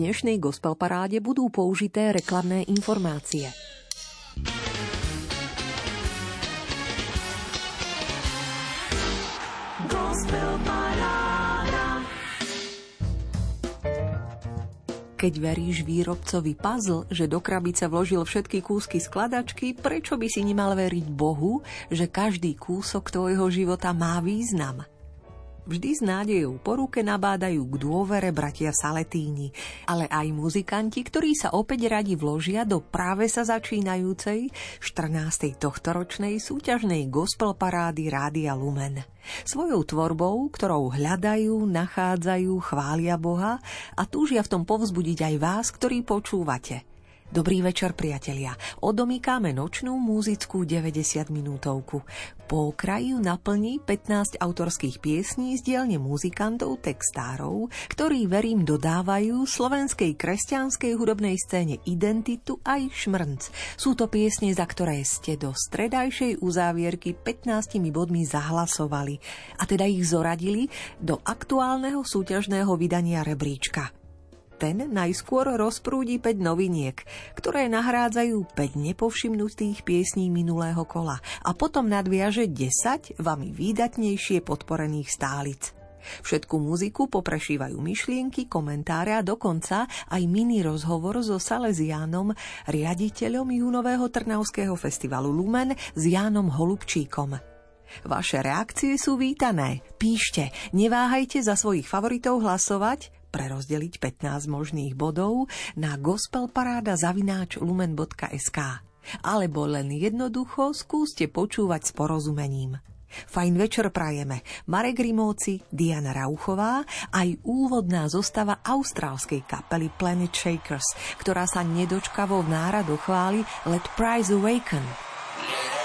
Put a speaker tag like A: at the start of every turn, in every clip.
A: dnešnej gospel paráde budú použité reklamné informácie. Keď veríš výrobcovi puzzle, že do krabice vložil všetky kúsky skladačky, prečo by si nemal veriť Bohu, že každý kúsok tvojho života má význam? Vždy s nádejou po ruke nabádajú k dôvere bratia Saletíni, ale aj muzikanti, ktorí sa opäť radi vložia do práve sa začínajúcej 14. tohtoročnej súťažnej gospel parády Rádia Lumen. Svojou tvorbou, ktorou hľadajú, nachádzajú, chvália Boha a túžia v tom povzbudiť aj vás, ktorí počúvate – Dobrý večer, priatelia. Odomýkáme nočnú múzickú 90 minútovku. Po okraju naplní 15 autorských piesní z dielne muzikantov, textárov, ktorí, verím, dodávajú slovenskej kresťanskej hudobnej scéne identitu aj šmrnc. Sú to piesne, za ktoré ste do stredajšej uzávierky 15 bodmi zahlasovali a teda ich zoradili do aktuálneho súťažného vydania rebríčka ten najskôr rozprúdi 5 noviniek, ktoré nahrádzajú 5 nepovšimnutých piesní minulého kola a potom nadviaže 10 vami výdatnejšie podporených stálic. Všetku muziku poprešívajú myšlienky, komentáre a dokonca aj mini rozhovor so Salesiánom, riaditeľom júnového Trnavského festivalu Lumen s Jánom Holubčíkom. Vaše reakcie sú vítané. Píšte, neváhajte za svojich favoritov hlasovať, prerozdeliť 15 možných bodov na gospelparáda.lumen.sk alebo len jednoducho skúste počúvať s porozumením. Fajn večer prajeme Marek Rimóci, Diana Rauchová, aj úvodná zostava austrálskej kapely Planet Shakers, ktorá sa nedočkavo v náradu chváli Let Prize Awaken. inside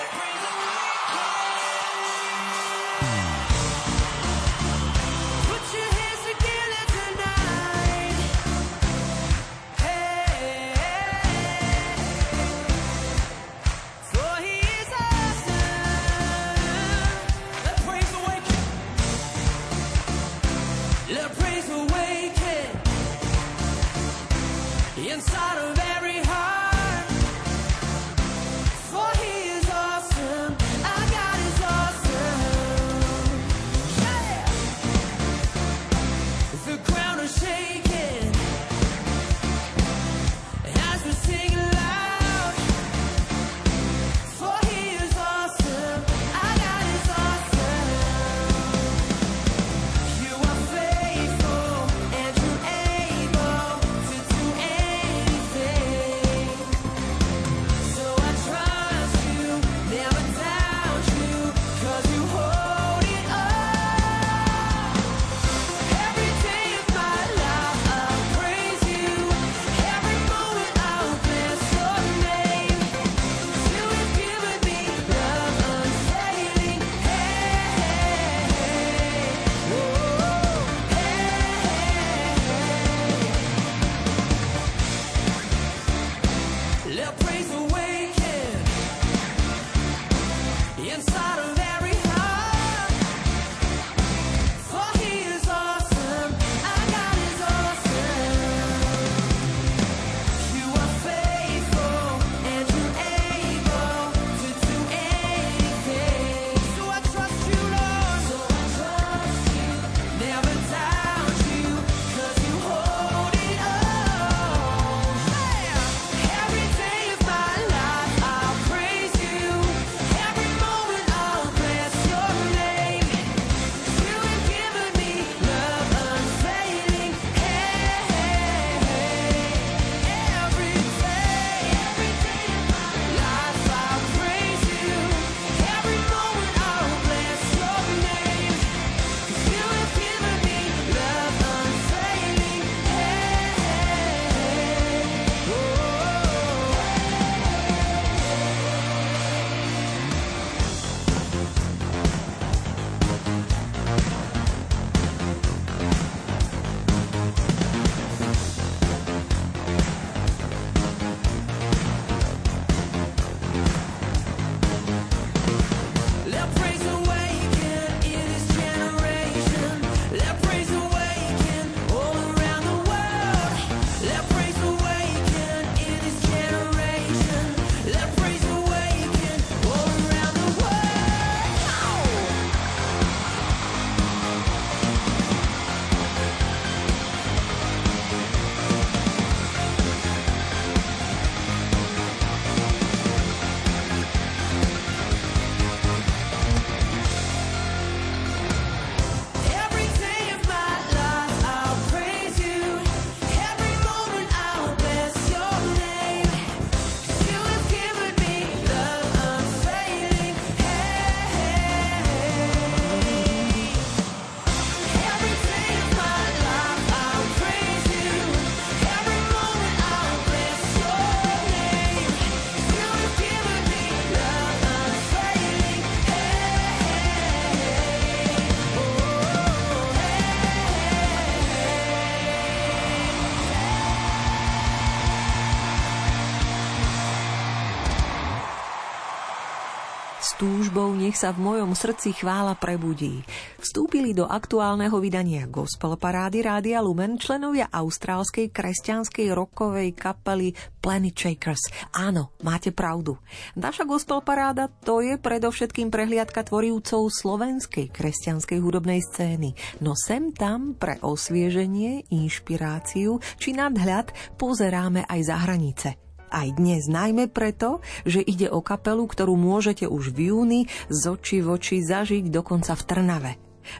A: nech sa v mojom srdci chvála prebudí. Vstúpili do aktuálneho vydania Gospel Parády Rádia Lumen členovia austrálskej kresťanskej rokovej kapely Planet Shakers. Áno, máte pravdu. Naša Gospel Paráda to je predovšetkým prehliadka tvorivcov slovenskej kresťanskej hudobnej scény. No sem tam pre osvieženie, inšpiráciu či nadhľad pozeráme aj za hranice – aj dnes, najmä preto, že ide o kapelu, ktorú môžete už v júni z očí v oči zažiť dokonca v Trnave.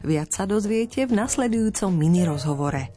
A: Viac sa dozviete v nasledujúcom mini rozhovore.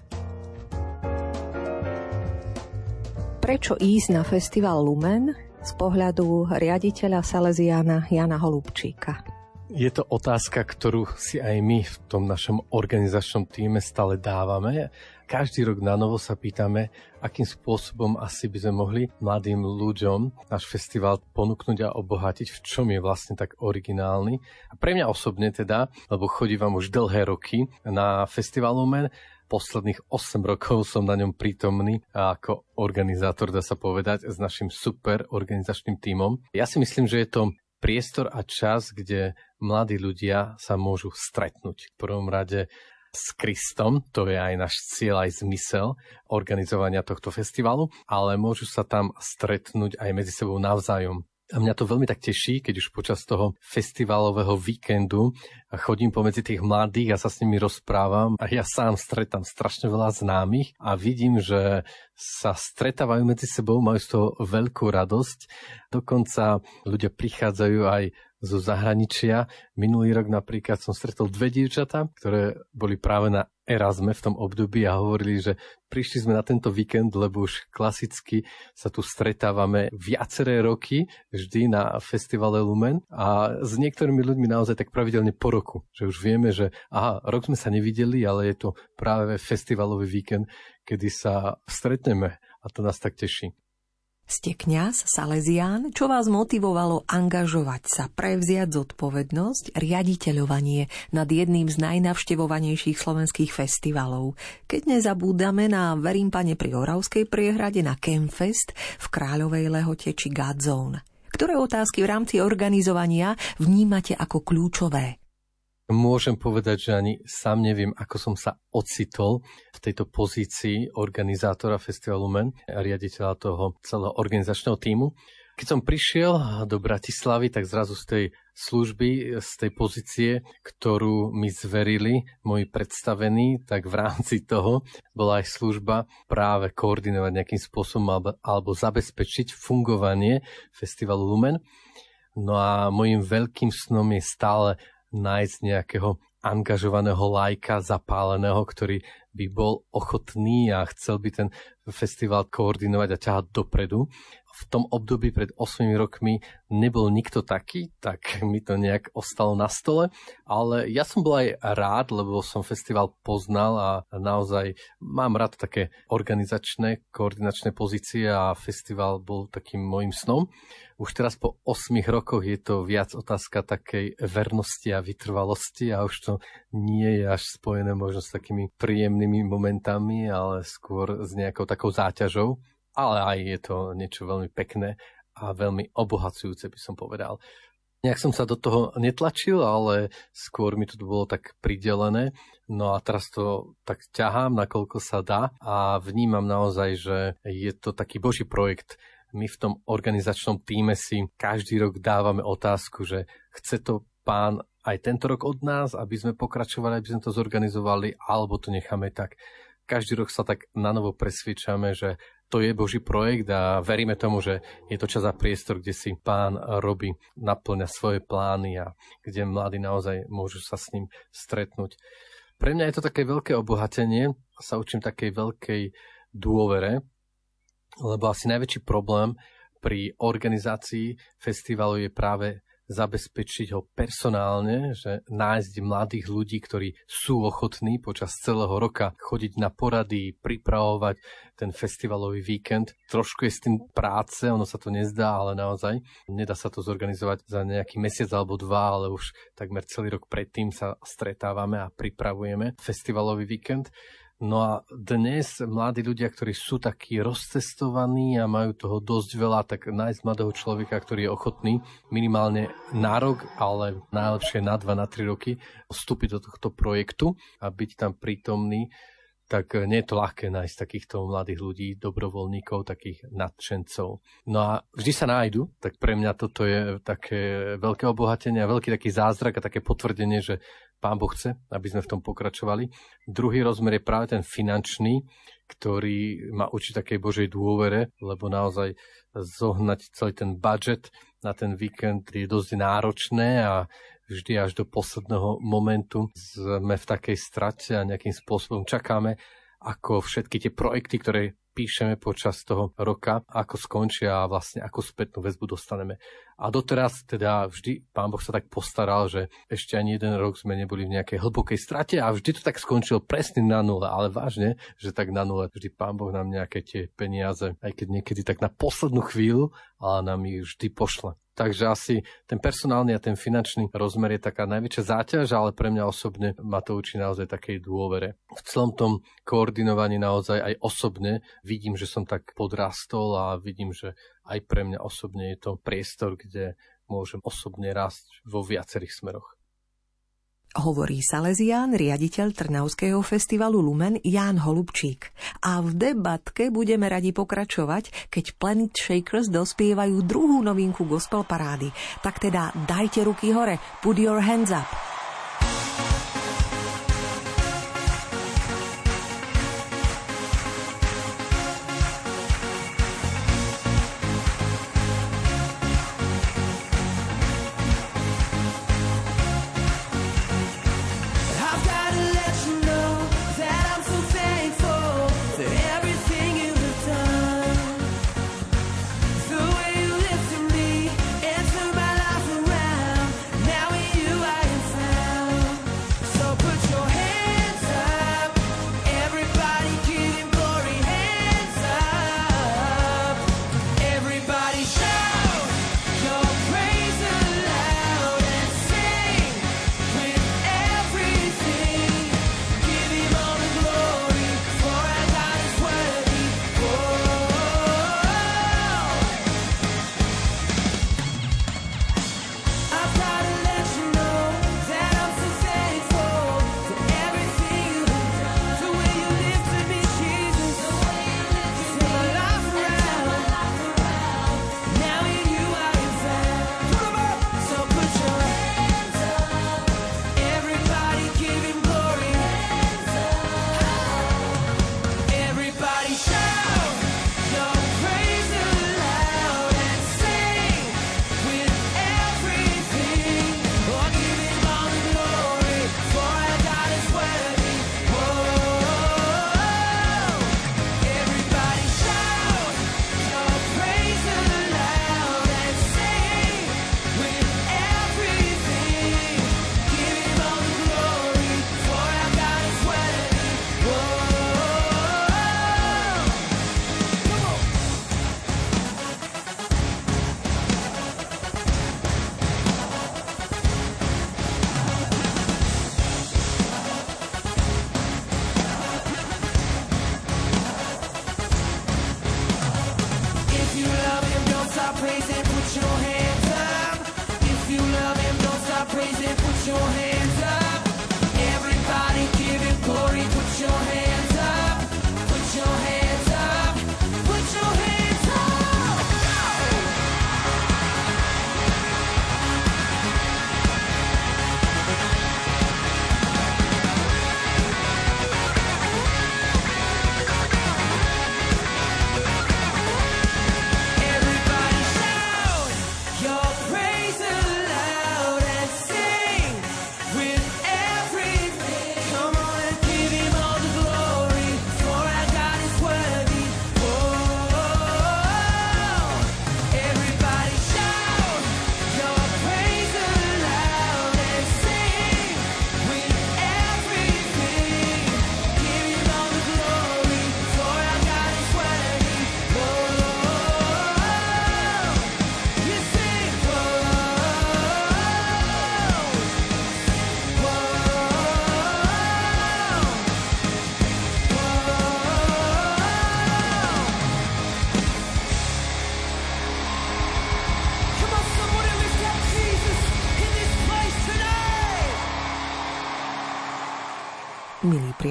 A: Prečo ísť na festival Lumen z pohľadu riaditeľa Salesiana Jana Holubčíka?
B: Je to otázka, ktorú si aj my v tom našom organizačnom týme stále dávame každý rok na novo sa pýtame, akým spôsobom asi by sme mohli mladým ľuďom náš festival ponúknuť a obohatiť, v čom je vlastne tak originálny. A pre mňa osobne teda, lebo chodívam už dlhé roky na festival Lumen, posledných 8 rokov som na ňom prítomný ako organizátor, dá sa povedať, s našim super organizačným tímom. Ja si myslím, že je to priestor a čas, kde mladí ľudia sa môžu stretnúť. V prvom rade s Kristom, to je aj náš cieľ, aj zmysel organizovania tohto festivalu, ale môžu sa tam stretnúť aj medzi sebou navzájom. A mňa to veľmi tak teší, keď už počas toho festivalového víkendu chodím pomedzi tých mladých a sa s nimi rozprávam a ja sám stretám strašne veľa známych a vidím, že sa stretávajú medzi sebou, majú z toho veľkú radosť. Dokonca ľudia prichádzajú aj zo zahraničia. Minulý rok napríklad som stretol dve dievčatá, ktoré boli práve na Erasme v tom období a hovorili, že prišli sme na tento víkend, lebo už klasicky sa tu stretávame viaceré roky, vždy na festivale Lumen a s niektorými ľuďmi naozaj tak pravidelne po roku, že už vieme, že aha, rok sme sa nevideli, ale je to práve festivalový víkend, kedy sa stretneme a to nás tak teší.
A: Ste kňaz, Salesián, čo vás motivovalo angažovať sa, prevziať zodpovednosť, riaditeľovanie nad jedným z najnavštevovanejších slovenských festivalov. Keď nezabúdame na Verím pane pri Oravskej priehrade, na Campfest v Kráľovej lehote či Godzone. Ktoré otázky v rámci organizovania vnímate ako kľúčové?
B: Môžem povedať, že ani sám neviem, ako som sa ocitol v tejto pozícii organizátora Festivalu Men, riaditeľa toho celého organizačného týmu. Keď som prišiel do Bratislavy, tak zrazu z tej služby, z tej pozície, ktorú mi zverili moji predstavení, tak v rámci toho bola aj služba práve koordinovať nejakým spôsobom alebo, alebo zabezpečiť fungovanie festivalu Lumen. No a môjim veľkým snom je stále nájsť nejakého angažovaného lajka, zapáleného, ktorý by bol ochotný a chcel by ten festival koordinovať a ťahať dopredu v tom období pred 8 rokmi nebol nikto taký, tak mi to nejak ostalo na stole. Ale ja som bol aj rád, lebo som festival poznal a naozaj mám rád také organizačné, koordinačné pozície a festival bol takým môjim snom. Už teraz po 8 rokoch je to viac otázka takej vernosti a vytrvalosti a už to nie je až spojené možno s takými príjemnými momentami, ale skôr s nejakou takou záťažou ale aj je to niečo veľmi pekné a veľmi obohacujúce, by som povedal. Nejak som sa do toho netlačil, ale skôr mi to bolo tak pridelené. No a teraz to tak ťahám, nakoľko sa dá a vnímam naozaj, že je to taký boží projekt. My v tom organizačnom týme si každý rok dávame otázku, že chce to pán aj tento rok od nás, aby sme pokračovali, aby sme to zorganizovali, alebo to necháme tak. Každý rok sa tak na novo presvedčame, že to je Boží projekt a veríme tomu, že je to čas a priestor, kde si pán robí, naplňa svoje plány a kde mladí naozaj môžu sa s ním stretnúť. Pre mňa je to také veľké obohatenie sa učím takej veľkej dôvere, lebo asi najväčší problém pri organizácii festivalu je práve zabezpečiť ho personálne, že nájsť mladých ľudí, ktorí sú ochotní počas celého roka chodiť na porady, pripravovať ten festivalový víkend. Trošku je s tým práce, ono sa to nezdá, ale naozaj nedá sa to zorganizovať za nejaký mesiac alebo dva, ale už takmer celý rok predtým sa stretávame a pripravujeme festivalový víkend. No a dnes mladí ľudia, ktorí sú takí rozcestovaní a majú toho dosť veľa, tak nájsť mladého človeka, ktorý je ochotný minimálne na rok, ale najlepšie na dva, na tri roky vstúpiť do tohto projektu a byť tam prítomný, tak nie je to ľahké nájsť takýchto mladých ľudí, dobrovoľníkov, takých nadšencov. No a vždy sa nájdu, tak pre mňa toto je také veľké obohatenie a veľký taký zázrak a také potvrdenie, že Pán Boh chce, aby sme v tom pokračovali. Druhý rozmer je práve ten finančný, ktorý má učiť takej Božej dôvere, lebo naozaj zohnať celý ten budget na ten víkend je dosť náročné a vždy až do posledného momentu sme v takej strate a nejakým spôsobom čakáme, ako všetky tie projekty, ktoré píšeme počas toho roka, ako skončia a vlastne ako spätnú väzbu dostaneme. A doteraz teda vždy pán Boh sa tak postaral, že ešte ani jeden rok sme neboli v nejakej hlbokej strate a vždy to tak skončilo presne na nule, ale vážne, že tak na nule. Vždy pán Boh nám nejaké tie peniaze, aj keď niekedy tak na poslednú chvíľu, ale nám ich vždy pošle. Takže asi ten personálny a ten finančný rozmer je taká najväčšia záťaž, ale pre mňa osobne ma to učí naozaj takej dôvere. V celom tom koordinovaní naozaj aj osobne vidím, že som tak podrastol a vidím, že aj pre mňa osobne je to priestor, kde môžem osobne rásť vo viacerých smeroch.
C: Hovorí Salesián, riaditeľ Trnavského festivalu Lumen Ján Holubčík. A v debatke budeme radi pokračovať, keď Planet Shakers dospievajú druhú novinku gospel parády. Tak teda dajte ruky hore, put your hands up.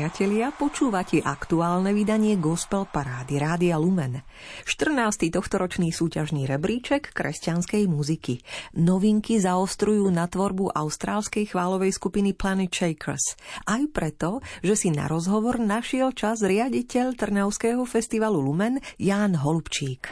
D: Priatelia, počúvate aktuálne vydanie Gospel Parády Rádia Lumen. 14. tohtoročný súťažný rebríček kresťanskej muziky. Novinky zaostrujú na tvorbu austrálskej chválovej skupiny Planet Shakers. Aj preto, že si na rozhovor našiel čas riaditeľ Trnavského festivalu Lumen Ján Holubčík.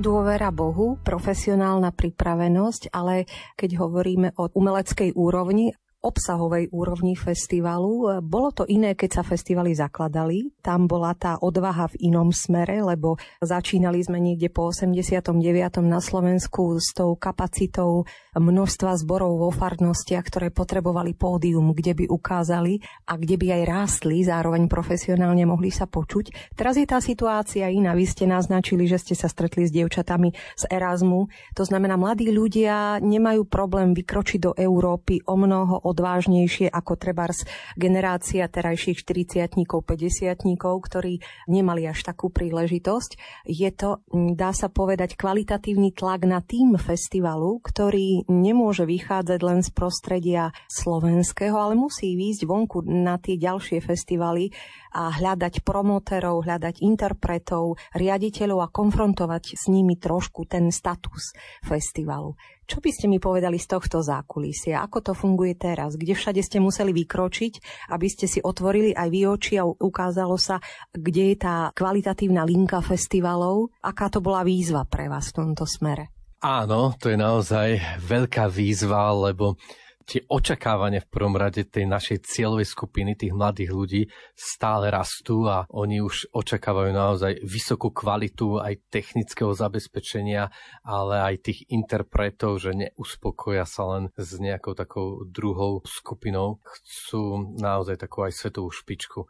D: Dôvera Bohu, profesionálna pripravenosť, ale keď hovoríme o umeleckej úrovni, obsahovej úrovni festivalu. Bolo to iné, keď sa festivaly zakladali. Tam bola tá odvaha v inom smere, lebo začínali sme niekde po 89. na Slovensku s tou kapacitou množstva zborov vo farnostiach, ktoré potrebovali pódium, kde by ukázali a kde by aj rástli, zároveň profesionálne mohli sa počuť. Teraz je tá situácia iná. Vy ste naznačili, že ste sa stretli s dievčatami z Erasmu. To znamená, mladí ľudia nemajú problém vykročiť do Európy o mnoho odvážnejšie ako trebárs generácia terajších 40 50 ktorí nemali až takú príležitosť. Je to, dá sa povedať, kvalitatívny tlak na tým festivalu, ktorý nemôže vychádzať len z prostredia slovenského, ale musí výjsť vonku na tie ďalšie festivaly a hľadať promoterov, hľadať interpretov, riaditeľov a konfrontovať s nimi trošku ten status festivalu. Čo by ste mi povedali z tohto zákulisia? Ako to funguje teraz? Kde všade ste museli vykročiť, aby ste si otvorili aj vy oči a ukázalo sa, kde je tá kvalitatívna linka festivalov? Aká to bola výzva pre vás v tomto smere?
B: Áno, to je naozaj veľká výzva, lebo tie očakávania v prvom rade tej našej cieľovej skupiny, tých mladých ľudí, stále rastú a oni už očakávajú naozaj vysokú kvalitu aj technického zabezpečenia, ale aj tých interpretov, že neuspokoja sa len s nejakou takou druhou skupinou. Chcú naozaj takú aj svetovú špičku.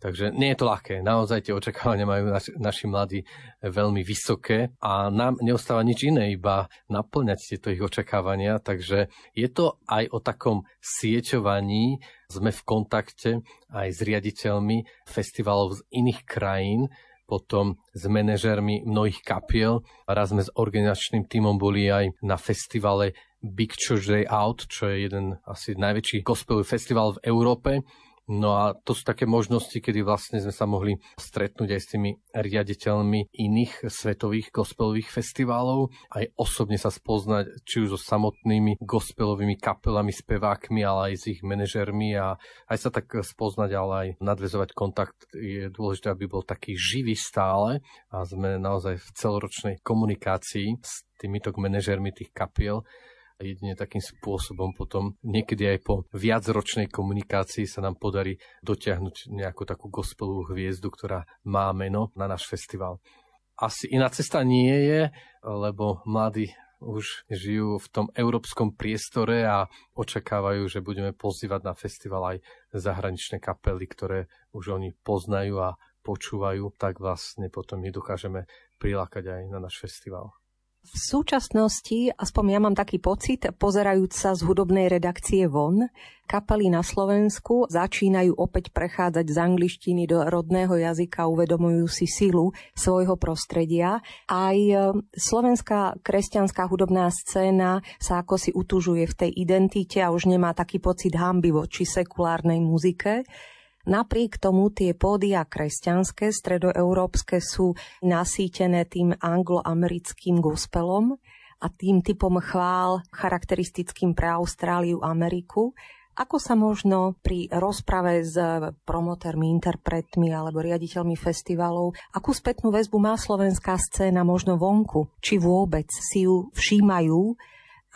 B: Takže nie je to ľahké. Naozaj tie očakávania majú naši, naši mladí veľmi vysoké a nám neostáva nič iné, iba naplňať tieto ich očakávania. Takže je to aj o takom sieťovaní. Sme v kontakte aj s riaditeľmi festivalov z iných krajín, potom s manažermi mnohých kapiel. Raz sme s organizačným týmom boli aj na festivale Big Church Day Out, čo je jeden asi najväčší gospelový festival v Európe No a to sú také možnosti, kedy vlastne sme sa mohli stretnúť aj s tými riaditeľmi iných svetových gospelových festivalov, aj osobne sa spoznať či už so samotnými gospelovými kapelami, spevákmi, ale aj s ich manažermi a aj sa tak spoznať, ale aj nadvezovať kontakt. Je dôležité, aby bol taký živý stále a sme naozaj v celoročnej komunikácii s týmito manažermi tých kapiel jedine takým spôsobom potom niekedy aj po viacročnej komunikácii sa nám podarí dotiahnuť nejakú takú gospelovú hviezdu, ktorá má meno na náš festival. Asi iná cesta nie je, lebo mladí už žijú v tom európskom priestore a očakávajú, že budeme pozývať na festival aj zahraničné kapely, ktoré už oni poznajú a počúvajú, tak vlastne potom my dokážeme prilákať aj na náš festival.
D: V súčasnosti, aspoň ja mám taký pocit, pozerajúc sa z hudobnej redakcie von, kapely na Slovensku začínajú opäť prechádzať z angličtiny do rodného jazyka, uvedomujú si silu svojho prostredia. Aj e, slovenská kresťanská hudobná scéna sa ako si utužuje v tej identite a už nemá taký pocit hamby voči sekulárnej muzike. Napriek tomu tie pódia kresťanské, stredoeurópske sú nasýtené tým angloamerickým gospelom a tým typom chvál charakteristickým pre Austráliu, Ameriku. Ako sa možno pri rozprave s promotérmi, interpretmi alebo riaditeľmi festivalov, akú spätnú väzbu má slovenská scéna možno vonku? Či vôbec si ju všímajú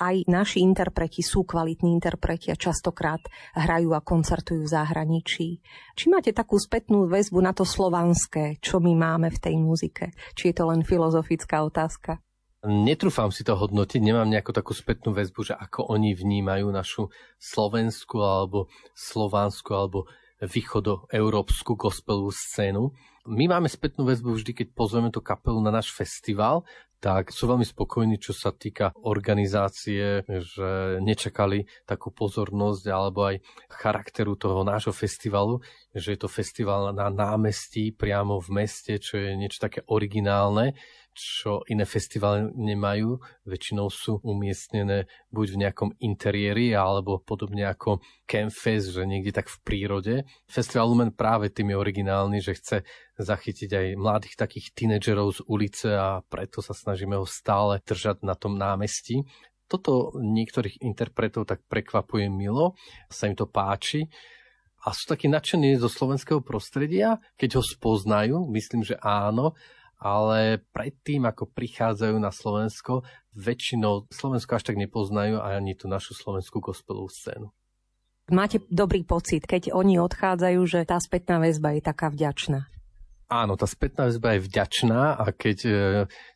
D: aj naši interpreti sú kvalitní interpreti a častokrát hrajú a koncertujú v zahraničí. Či máte takú spätnú väzbu na to slovanské, čo my máme v tej muzike? Či je to len filozofická otázka?
B: Netrúfam si to hodnotiť, nemám nejakú takú spätnú väzbu, že ako oni vnímajú našu slovenskú alebo slovanskú alebo východoeurópsku gospelovú scénu. My máme spätnú väzbu vždy, keď pozveme tú kapelu na náš festival, tak sú veľmi spokojní, čo sa týka organizácie, že nečakali takú pozornosť alebo aj charakteru toho nášho festivalu, že je to festival na námestí priamo v meste, čo je niečo také originálne, čo iné festivály nemajú. Väčšinou sú umiestnené buď v nejakom interiéri, alebo podobne ako Campfest, že niekde tak v prírode. Festival Lumen práve tým je originálny, že chce zachytiť aj mladých takých tínedžerov z ulice a preto sa snažíme ho stále držať na tom námestí. Toto niektorých interpretov tak prekvapuje milo, sa im to páči a sú takí nadšení zo slovenského prostredia, keď ho spoznajú, myslím, že áno, ale predtým, ako prichádzajú na Slovensko, väčšinou Slovensko až tak nepoznajú ani tú našu slovenskú gospelovú scénu.
C: Máte dobrý pocit, keď oni odchádzajú, že tá spätná väzba je taká vďačná?
B: Áno, tá spätná väzba je vďačná a keď e,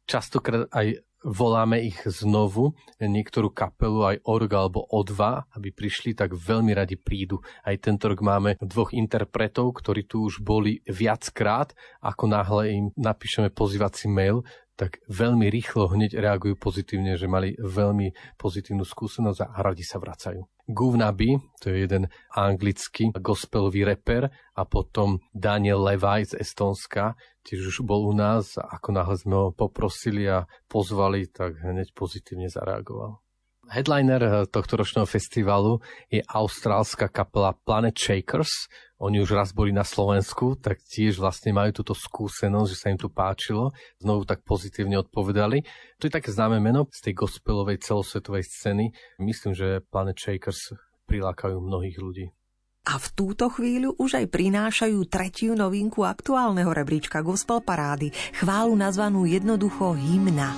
B: častokrát aj voláme ich znovu, niektorú kapelu, aj org alebo o dva, aby prišli, tak veľmi radi prídu. Aj tento rok máme dvoch interpretov, ktorí tu už boli viackrát, ako náhle im napíšeme pozývací mail, tak veľmi rýchlo hneď reagujú pozitívne, že mali veľmi pozitívnu skúsenosť a radi sa vracajú. Guvnabi, to je jeden anglický gospelový reper a potom Daniel Levaj z Estonska, tiež už bol u nás a ako náhle sme ho poprosili a pozvali, tak hneď pozitívne zareagoval. Headliner eh, tohto ročného festivalu je austrálska kapela Planet Shakers. Oni už raz boli na Slovensku, tak tiež vlastne majú túto skúsenosť, že sa im tu páčilo. Znovu tak pozitívne odpovedali. To je také známe meno z tej gospelovej celosvetovej scény. Myslím, že Planet Shakers prilákajú mnohých ľudí.
C: A v túto chvíľu už aj prinášajú tretiu novinku aktuálneho rebríčka Gospel Parády, chválu nazvanú jednoducho Hymna.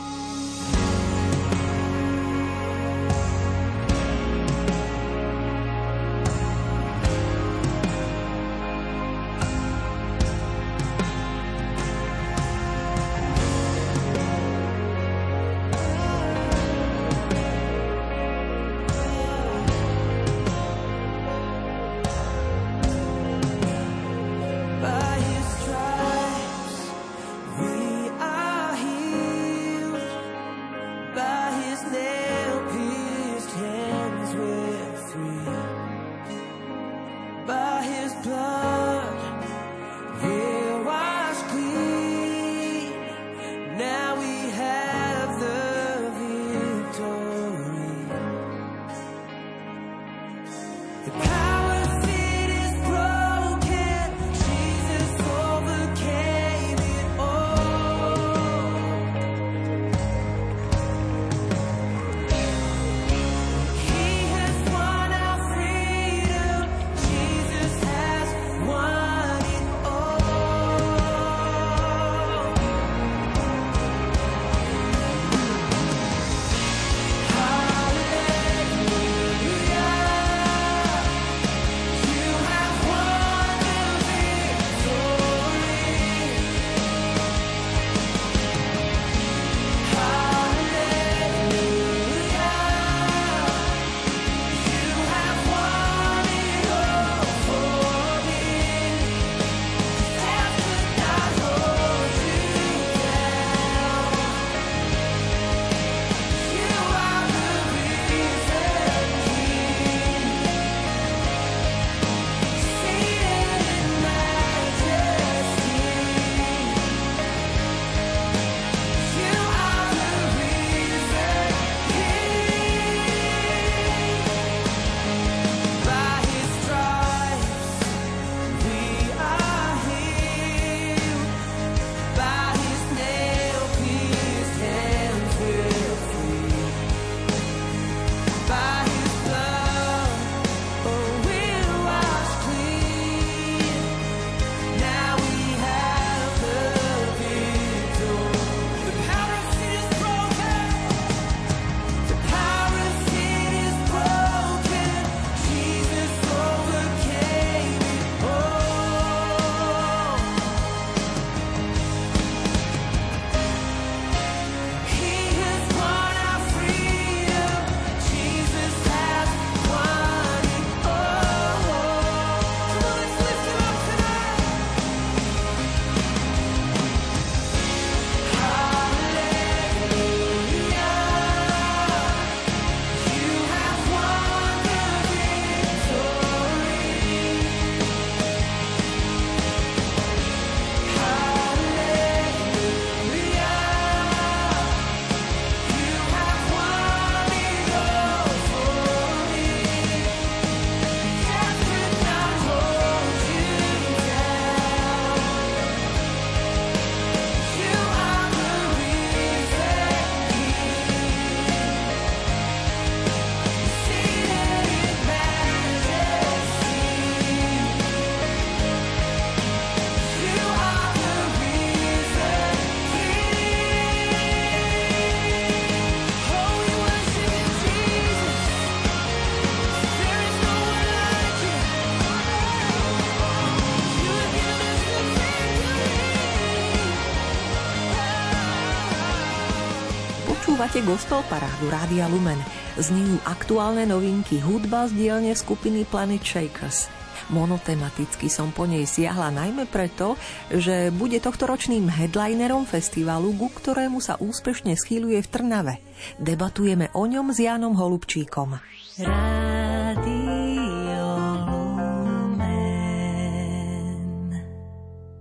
A: Počúvate Gospel Parádu Rádia Lumen. Z nejú aktuálne novinky hudba z dielne skupiny Planet Shakers. Monotematicky som po nej siahla najmä preto, že bude tohtoročným headlinerom festivalu, ku ktorému sa úspešne schýluje v Trnave. Debatujeme o ňom s Jánom Holubčíkom. Rádio Lumen.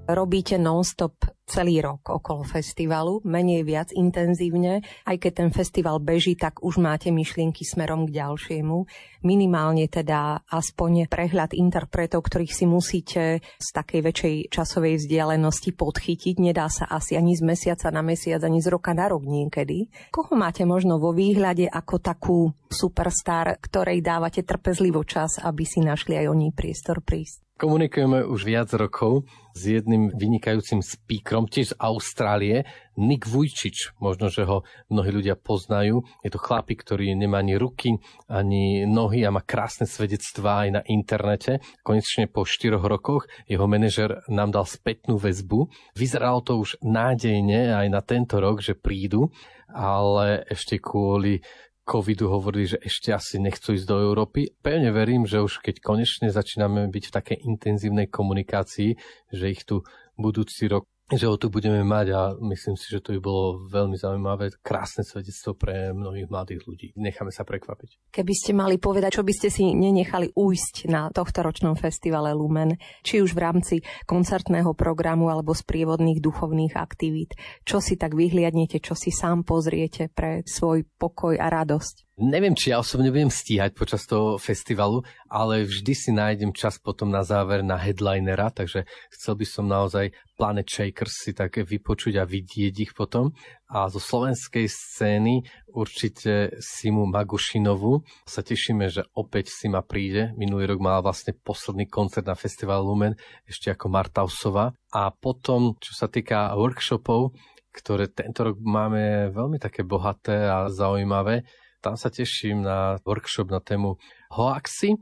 A: Robíte non-stop celý rok okolo festivalu, menej viac intenzívne. Aj keď ten festival beží, tak už máte myšlienky smerom k ďalšiemu. Minimálne teda aspoň prehľad interpretov, ktorých si musíte z takej väčšej časovej vzdialenosti podchytiť. Nedá sa asi ani z mesiaca na mesiac, ani z roka na rok niekedy. Koho máte možno vo výhľade ako takú superstar, ktorej dávate trpezlivo čas, aby si našli aj oni priestor prísť?
B: Komunikujeme už viac rokov s jedným vynikajúcim speakerom, tiež z Austrálie, Nick Vujčič. Možno, že ho mnohí ľudia poznajú. Je to chlapík, ktorý nemá ani ruky, ani nohy a má krásne svedectvá aj na internete. Konečne po 4 rokoch jeho manažer nám dal spätnú väzbu. Vyzeralo to už nádejne aj na tento rok, že prídu, ale ešte kvôli covidu hovorili, že ešte asi nechcú ísť do Európy. Pevne verím, že už keď konečne začíname byť v takej intenzívnej komunikácii, že ich tu budúci rok že ho tu budeme mať a myslím si, že to by bolo veľmi zaujímavé, krásne svedectvo pre mnohých mladých ľudí. Necháme sa prekvapiť.
A: Keby ste mali povedať, čo by ste si nenechali ujsť na tohto ročnom festivale Lumen, či už v rámci koncertného programu alebo z prievodných duchovných aktivít, čo si tak vyhliadnete, čo si sám pozriete pre svoj pokoj a radosť?
B: Neviem, či ja osobne budem stíhať počas toho festivalu, ale vždy si nájdem čas potom na záver na headlinera, takže chcel by som naozaj Planet Shakers si tak vypočuť a vidieť ich potom. A zo slovenskej scény určite Simu Magušinovu sa tešíme, že opäť Sima príde. Minulý rok mala vlastne posledný koncert na Festival Lumen, ešte ako Martausova. A potom, čo sa týka workshopov, ktoré tento rok máme veľmi také bohaté a zaujímavé, tam sa teším na workshop na tému hoaxy,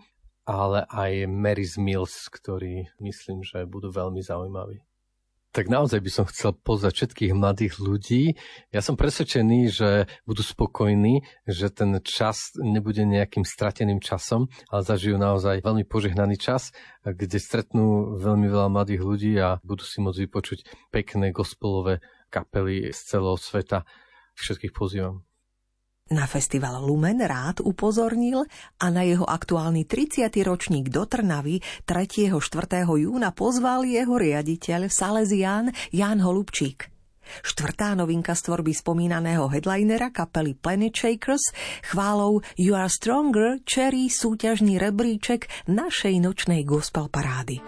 B: ale aj Mary's Mills, ktorí myslím, že budú veľmi zaujímaví. Tak naozaj by som chcel pozvať všetkých mladých ľudí. Ja som presvedčený, že budú spokojní, že ten čas nebude nejakým strateným časom, ale zažijú naozaj veľmi požehnaný čas, kde stretnú veľmi veľa mladých ľudí a budú si môcť vypočuť pekné gospelové kapely z celého sveta. Všetkých pozývam.
A: Na festival Lumen rád upozornil a na jeho aktuálny 30. ročník do Trnavy 3. 4. júna pozval jeho riaditeľ Salesián Jan Holubčík. Štvrtá novinka z tvorby spomínaného headlinera kapely Planet Shakers chválou You Are Stronger čerí súťažný rebríček našej nočnej gospel parády.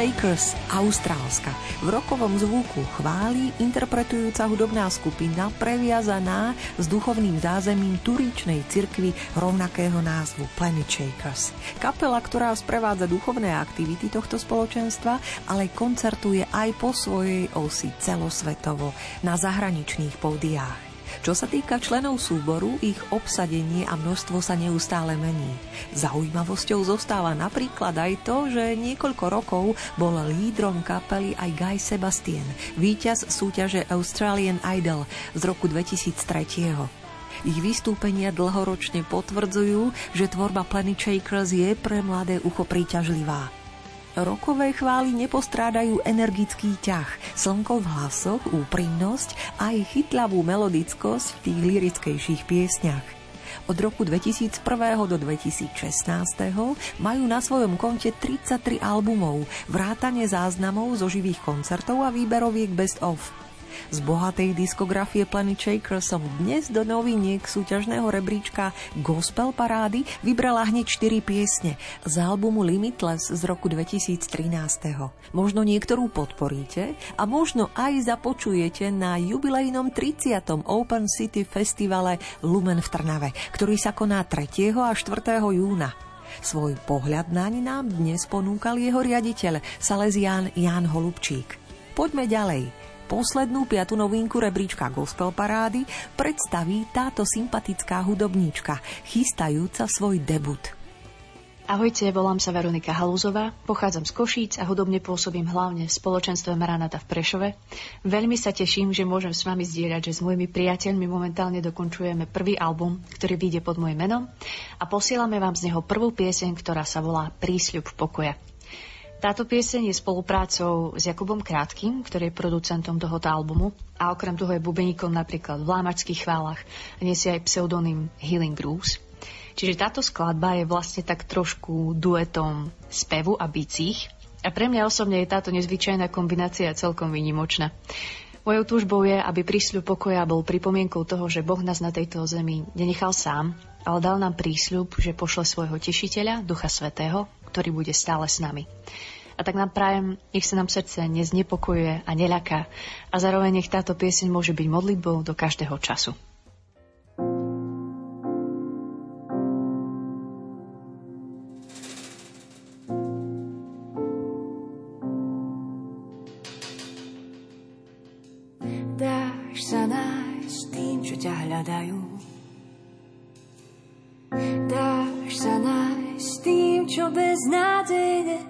A: Shakers, Austrálska. V rokovom zvuku chváli interpretujúca hudobná skupina previazaná s duchovným zázemím turíčnej cirkvi rovnakého názvu Planet Shakers. Kapela, ktorá sprevádza duchovné aktivity tohto spoločenstva, ale koncertuje aj po svojej osi celosvetovo na zahraničných pódiách. Čo sa týka členov súboru, ich obsadenie a množstvo sa neustále mení. Zaujímavosťou zostáva napríklad aj to, že niekoľko rokov bol lídrom kapely aj Guy Sebastian, víťaz súťaže Australian Idol z roku 2003. Ich vystúpenia dlhoročne potvrdzujú, že tvorba Planet Shakers je pre mladé ucho príťažlivá. Rokové chvály nepostrádajú energický ťah, slnko v hlasoch, úprimnosť a aj chytlavú melodickosť v tých lirickejších piesňach. Od roku 2001. do 2016. majú na svojom konte 33 albumov, vrátane záznamov zo živých koncertov a výberoviek Best of. Z bohatej diskografie Planet Shaker som dnes do noviniek súťažného rebríčka Gospel Parády vybrala hneď 4 piesne z albumu Limitless z roku 2013. Možno niektorú podporíte a možno aj započujete na jubilejnom 30. Open City Festivale Lumen v Trnave, ktorý sa koná 3. a 4. júna. Svoj pohľad naň nám dnes ponúkal jeho riaditeľ, Salesián Jan Holubčík. Poďme ďalej. Poslednú piatu novinku rebríčka Gospel Parády predstaví táto sympatická hudobníčka, chystajúca svoj debut.
E: Ahojte, volám sa Veronika Halúzová, pochádzam z Košíc a hudobne pôsobím hlavne v spoločenstve Maranata v Prešove. Veľmi sa teším, že môžem s vami zdieľať, že s mojimi priateľmi momentálne dokončujeme prvý album, ktorý vyjde pod môjim menom a posielame vám z neho prvú pieseň, ktorá sa volá Prísľub pokoja. Táto pieseň je spoluprácou s Jakubom Krátkým, ktorý je producentom tohoto albumu a okrem toho je bubeníkom napríklad v Lámačských chválach nesie aj pseudonym Healing Grooves. Čiže táto skladba je vlastne tak trošku duetom spevu a bicích a pre mňa osobne je táto nezvyčajná kombinácia celkom výnimočná. Mojou túžbou je, aby prísľub pokoja bol pripomienkou toho, že Boh nás na tejto zemi nenechal sám, ale dal nám prísľub, že pošle svojho tešiteľa, Ducha Svetého, ktorý bude stále s nami. A tak nám prajem, nech sa nám srdce neznepokojuje a neľaká a zároveň nech táto pieseň môže byť modlitbou do každého času.
F: Čo beznádejne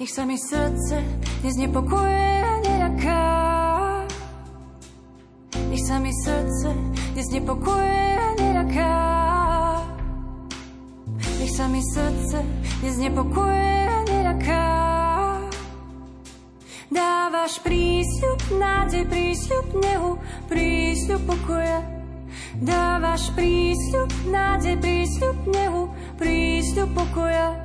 F: Nech sa mi srdce neznepokuje a neľaká. Nech sa mi srdce neznepokuje a neľaká. Nech sa mi srdce neznepokuje a neľaká. Dávaš prísľub, nádej, prísľub nehu, prísľub pokoja. Dávaš prísľub, nádej, prísľub nehu, prísľub pokoja.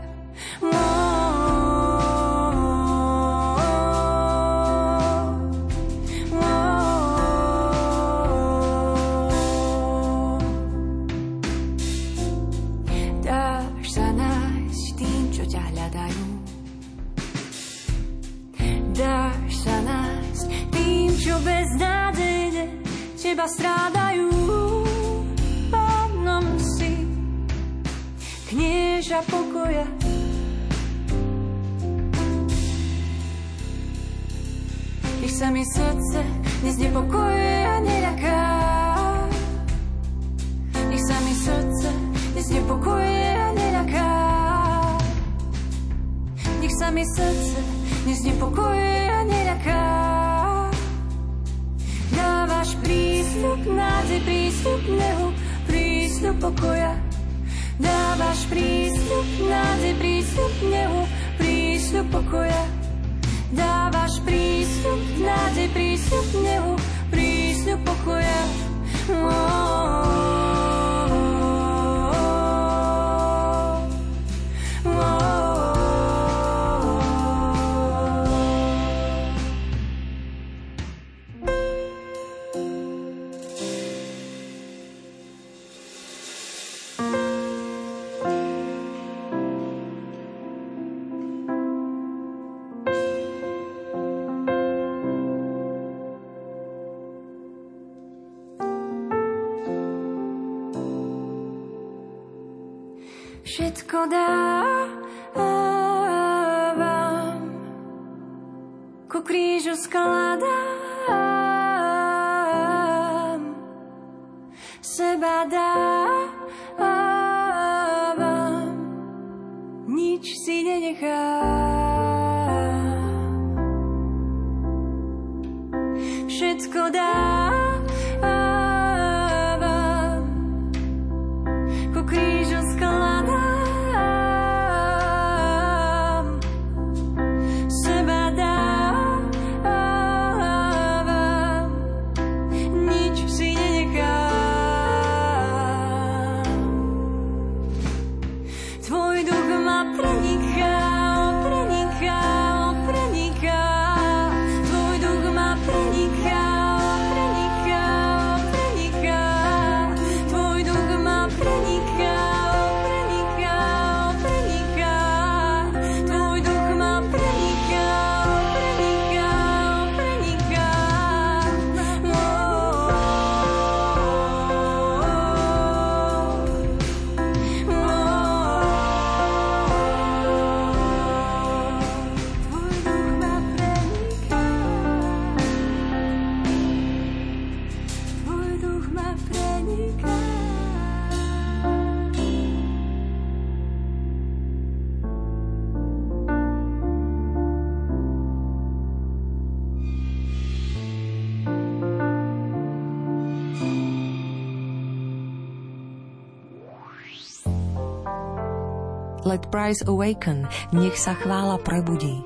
A: Price Awaken, nech sa chvála prebudí.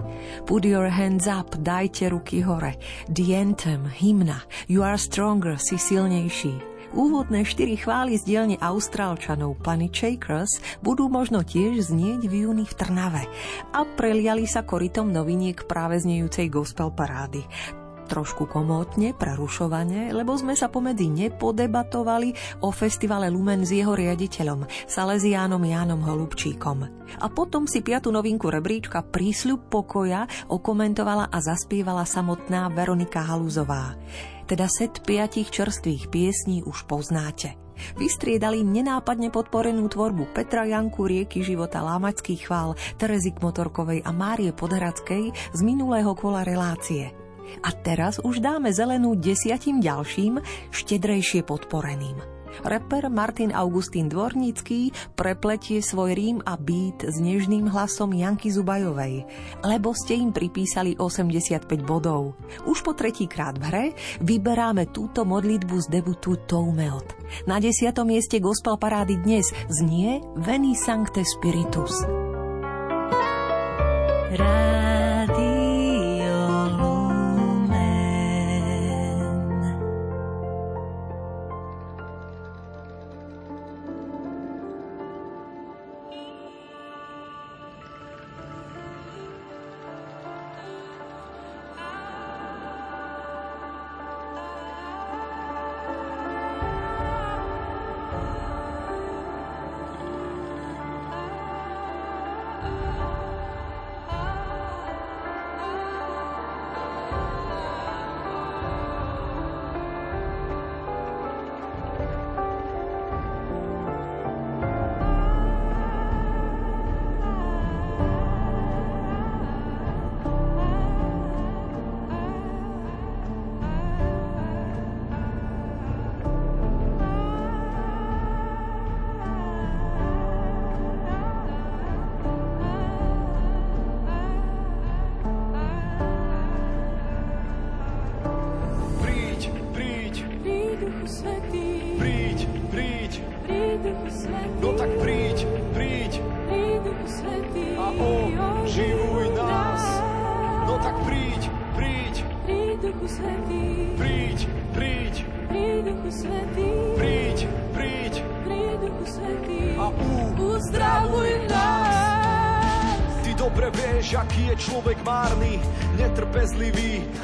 A: Put your hands up, dajte ruky hore. The anthem, hymna, you are stronger, si silnejší. Úvodné štyri chvály z dielne Austrálčanov Planet Shakers budú možno tiež znieť v júni v Trnave a preliali sa korytom noviniek práve znejúcej gospel parády trošku komótne, prerušovane, lebo sme sa pomedzi nepodebatovali o festivale Lumen s jeho riaditeľom, Salesiánom Jánom Holubčíkom. A potom si piatu novinku rebríčka Prísľub pokoja okomentovala a zaspievala samotná Veronika Haluzová. Teda set piatich čerstvých piesní už poznáte. Vystriedali nenápadne podporenú tvorbu Petra Janku, Rieky života, Lámačských chvál, Terezy Motorkovej a Márie Podhradskej z minulého kola relácie. A teraz už dáme zelenú desiatim ďalším, štedrejšie podporeným. Reper Martin Augustín Dvornický prepletie svoj rím a beat s nežným hlasom Janky Zubajovej, lebo ste im pripísali 85 bodov. Už po tretíkrát v hre vyberáme túto modlitbu z debutu Toumeot. Na desiatom mieste gospel parády dnes znie Veni Sancte Spiritus. Rádio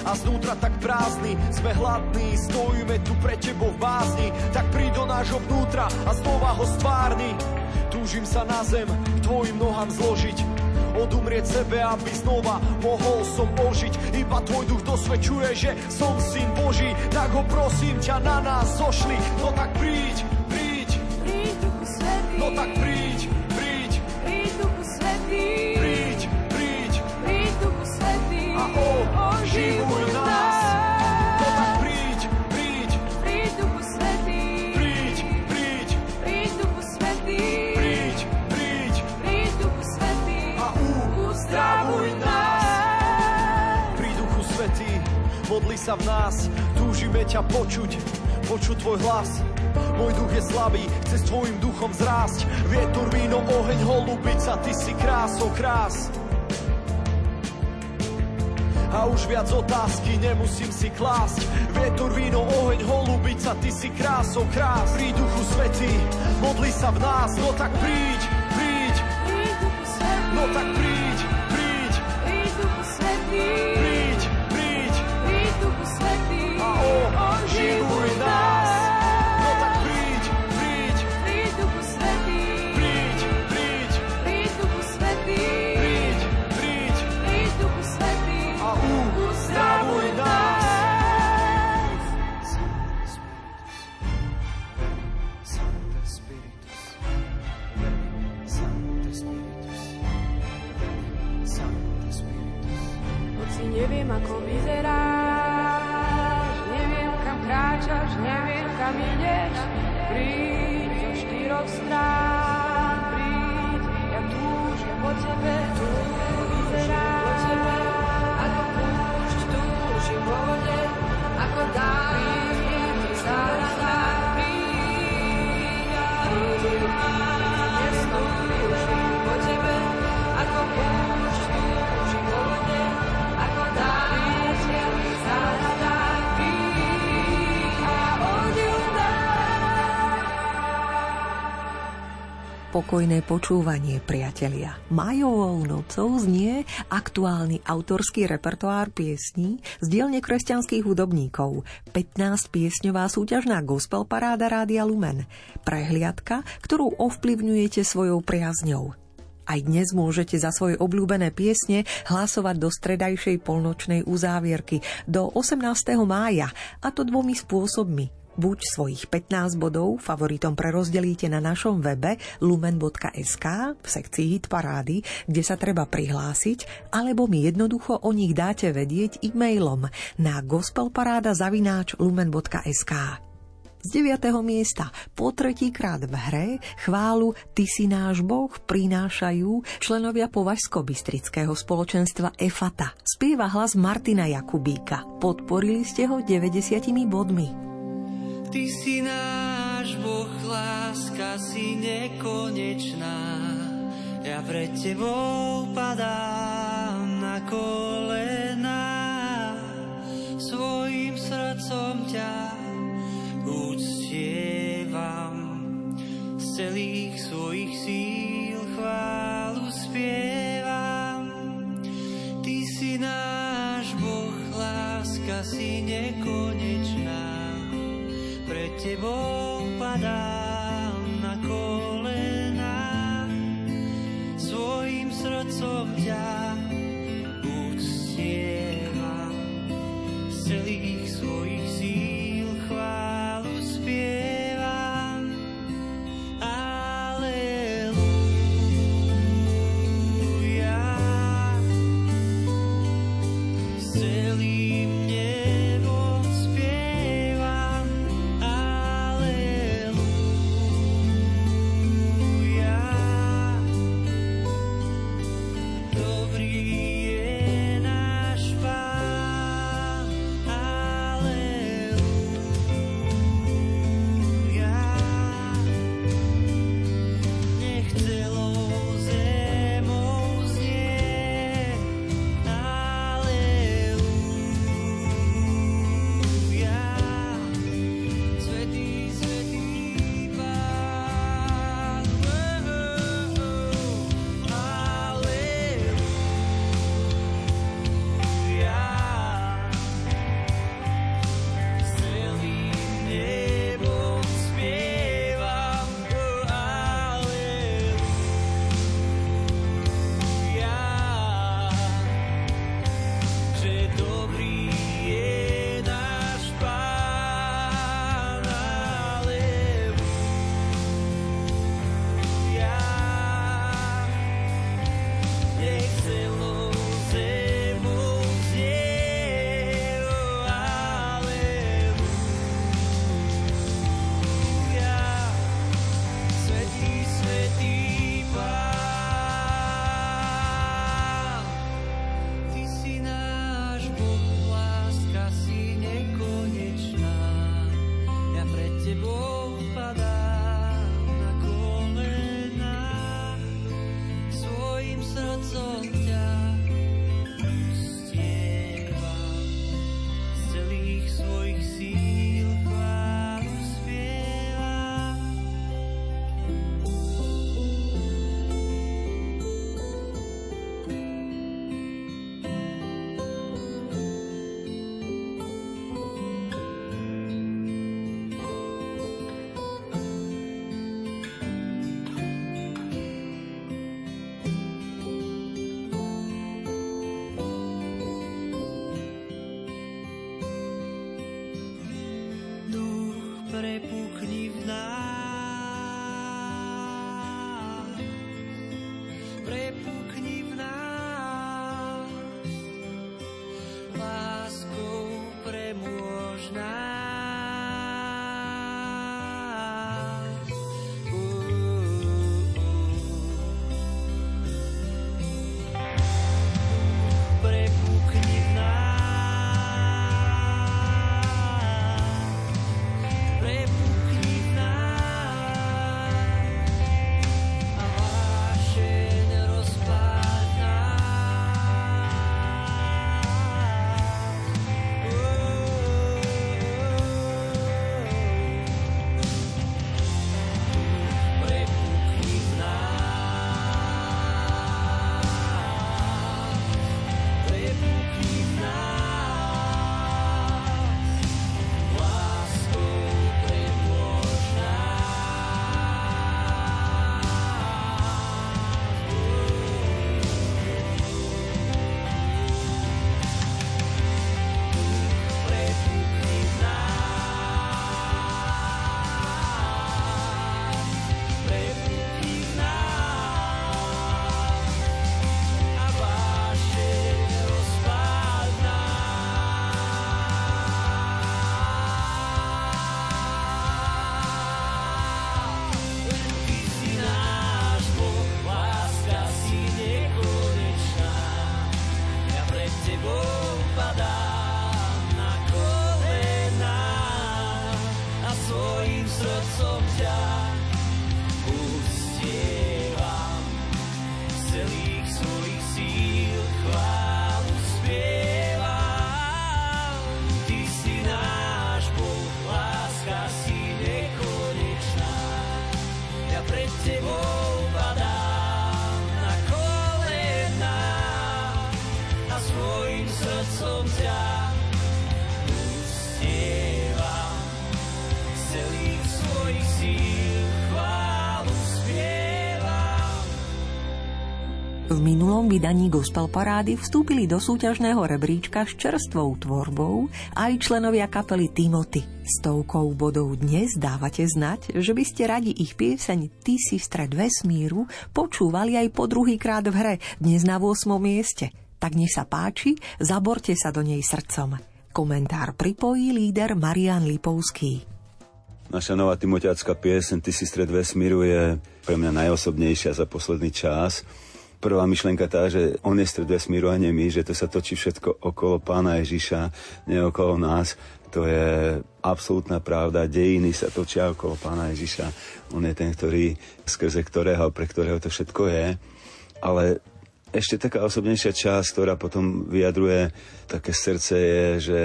G: a znútra tak prázdny. Sme hladní, stojíme tu pre tebou v bázni, tak príď do nášho vnútra a znova ho stvárni. Túžim sa na zem k tvojim nohám zložiť, odumrieť sebe, aby znova mohol som ožiť. Iba tvoj duch dosvedčuje, že som syn Boží, tak ho prosím ťa na nás zošli. No tak príď, modli sa v nás, túžime ťa počuť, počuť tvoj hlas. Môj duch je slabý, chce s tvojim duchom zrásť. Vietor, víno, oheň, holubica, ty si krásou krás. A už viac otázky nemusím si klásť. Vietor, víno, oheň, holubica, ty si krásou krás. Príď duchu svetý, modli sa v nás, no tak príď, príď. No tak
H: neviem, ako vyzeráš, neviem, kam kráčaš, neviem, kam ideš, príď zo štyroch strán,
A: Pokojné počúvanie, priatelia. Majovou nocou znie aktuálny autorský repertoár piesní z dielne kresťanských hudobníkov. 15 piesňová súťažná gospel paráda Rádia Lumen. Prehliadka, ktorú ovplyvňujete svojou priazňou. Aj dnes môžete za svoje obľúbené piesne hlasovať do stredajšej polnočnej uzávierky do 18. mája, a to dvomi spôsobmi. Buď svojich 15 bodov favoritom prerozdelíte na našom webe lumen.sk v sekcii Hit parády, kde sa treba prihlásiť, alebo mi jednoducho o nich dáte vedieť e-mailom na gospelparáda.lumen.sk. Z 9. miesta po tretíkrát v hre chválu Ty si náš Boh prinášajú členovia Považsko-Bystrického spoločenstva EFATA. Spieva hlas Martina Jakubíka. Podporili ste ho 90 bodmi.
C: Ty si náš Boh, láska si nekonečná. Ja pred Tebou padám na kolena. Svojim srdcom ťa uctievam. Z celých svojich síl chválu spievam. Ty si náš Boh, láska si nekonečná tebou padám na kolena, svojim srdcom ťa uctievam. Z
A: vydaní Gospel Parády vstúpili do súťažného rebríčka s čerstvou tvorbou aj členovia kapely Timothy. Stovkou bodov dnes dávate znať, že by ste radi ich pieseň Ty si stred vesmíru počúvali aj po druhý krát v hre, dnes na 8. mieste. Tak nech sa páči, zaborte sa do nej srdcom. Komentár pripojí líder Marian Lipovský.
I: Naša nová timotiacká piesen Ty si stred vesmíru je pre mňa najosobnejšia za posledný čas prvá myšlienka tá, že on je stred vesmíru a nie my, že to sa točí všetko okolo pána Ježiša, nie okolo nás. To je absolútna pravda. Dejiny sa točia okolo pána Ježiša. On je ten, ktorý, skrze ktorého, pre ktorého to všetko je. Ale ešte taká osobnejšia časť, ktorá potom vyjadruje také srdce je, že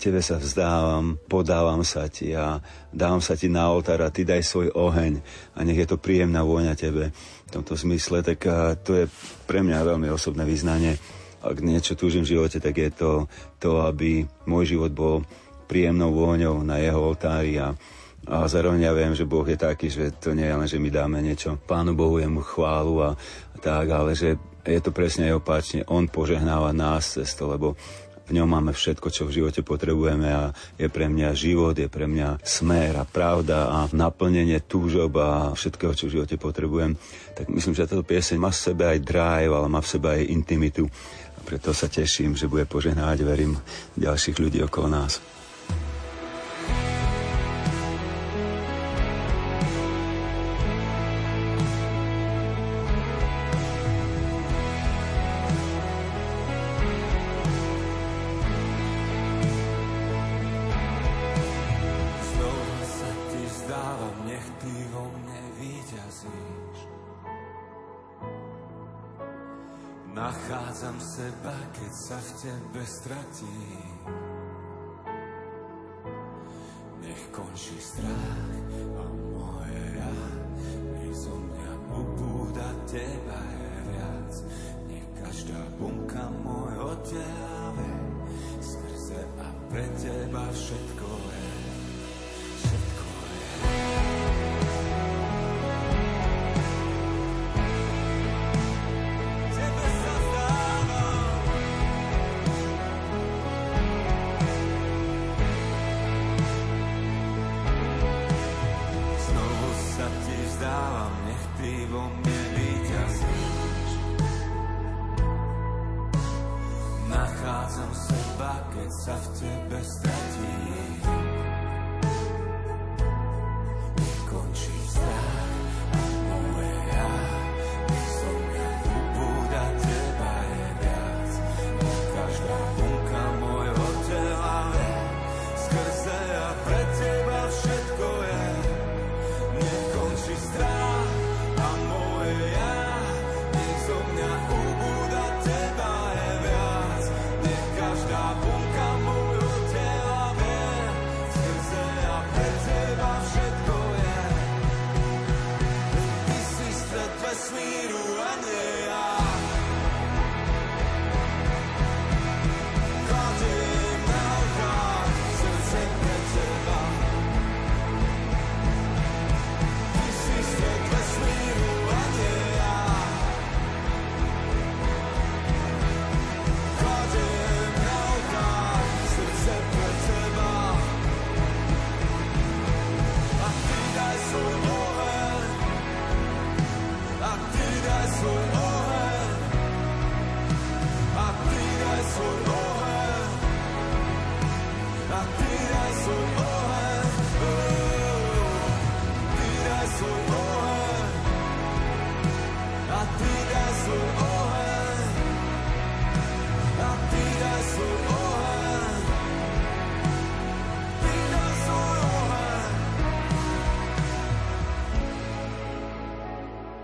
I: tebe sa vzdávam, podávam sa ti a dávam sa ti na oltár a ty daj svoj oheň a nech je to príjemná vôňa tebe tomto zmysle, tak to je pre mňa veľmi osobné význanie. Ak niečo túžim v živote, tak je to to, aby môj život bol príjemnou vôňou na jeho oltári a, a zároveň ja viem, že Boh je taký, že to nie je len, že my dáme niečo Pánu Bohu, je mu chválu a, a tak, ale že je to presne aj opačne. On požehnáva nás cez to, lebo v ňom máme všetko, čo v živote potrebujeme a je pre mňa život, je pre mňa smer a pravda a naplnenie túžob a všetkého, čo v živote potrebujem. Tak myslím, že táto pieseň má v sebe aj drive, ale má v sebe aj intimitu. A preto sa teším, že bude požehnávať, verím, ďalších ľudí okolo nás.
J: Stratím.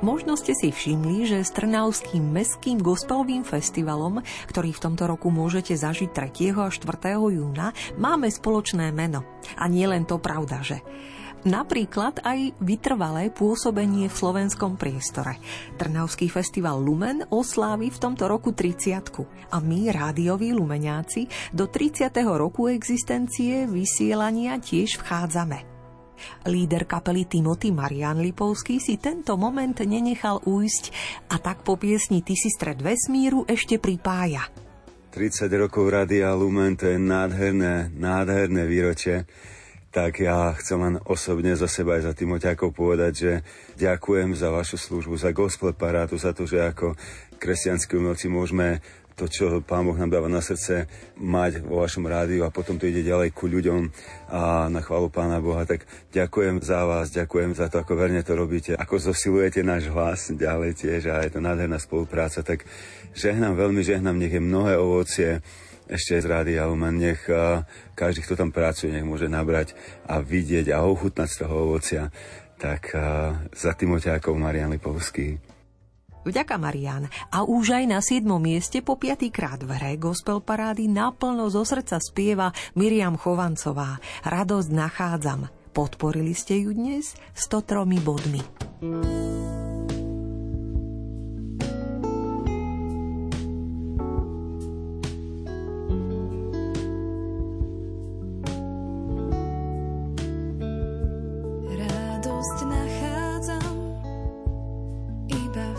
A: Možno ste si všimli, že s Trnavským mestským gospelovým festivalom, ktorý v tomto roku môžete zažiť 3. a 4. júna, máme spoločné meno. A nie len to pravda, že Napríklad aj vytrvalé pôsobenie v slovenskom priestore. Trnavský festival Lumen oslávi v tomto roku 30 a my, rádioví lumeňáci, do 30. roku existencie vysielania tiež vchádzame. Líder kapely Timothy Marian Lipovský si tento moment nenechal újsť a tak po piesni Ty si stred vesmíru ešte pripája.
I: 30 rokov Radia Lumen, to je nádherné, nádherné výročie tak ja chcem len osobne za seba aj za Timoťákov povedať, že ďakujem za vašu službu, za gospel parátu, za to, že ako kresťanskí umelci môžeme to, čo Pán Boh nám dáva na srdce, mať vo vašom rádiu a potom to ide ďalej ku ľuďom a na chválu Pána Boha. Tak ďakujem za vás, ďakujem za to, ako verne to robíte, ako zosilujete náš hlas ďalej tiež a je to nádherná spolupráca. Tak žehnám, veľmi žehnám, nech je mnohé ovocie ešte z Rádia Lumen. Nech každý, kto tam pracuje, nech môže nabrať a vidieť a ochutnať z toho ovocia. Tak za Timoťákov Marian Lipovský.
A: Vďaka Marian. A už aj na 7. mieste po piatýkrát v hre gospel parády naplno zo srdca spieva Miriam Chovancová. Radosť nachádzam. Podporili ste ju dnes 103 bodmi.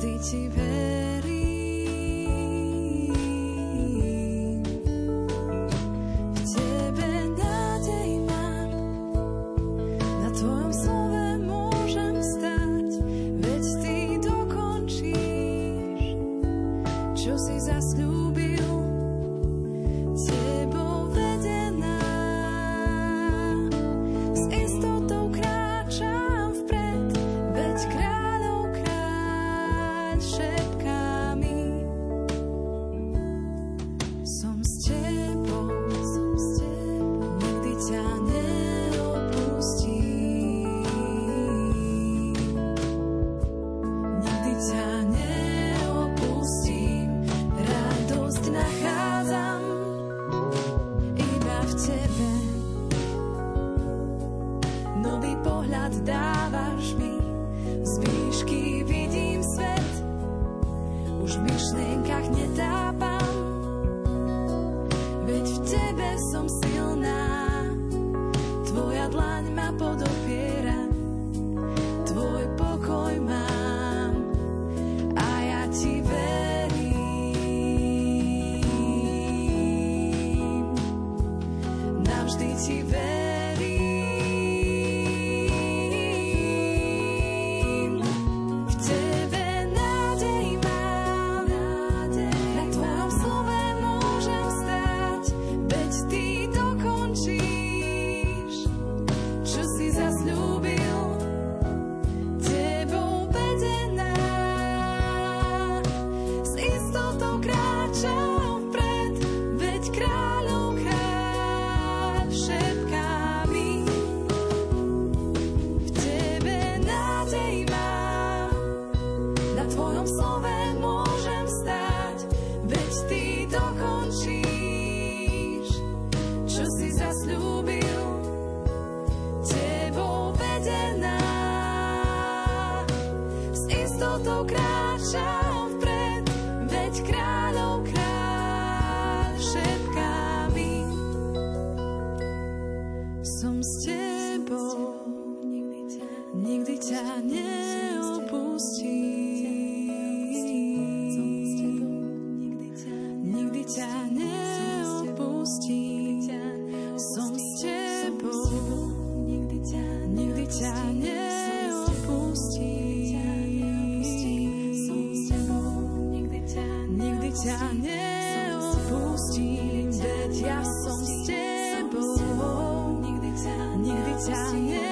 H: vždy ti verím. Som s tebou, nikdy ťa, nikdy ťa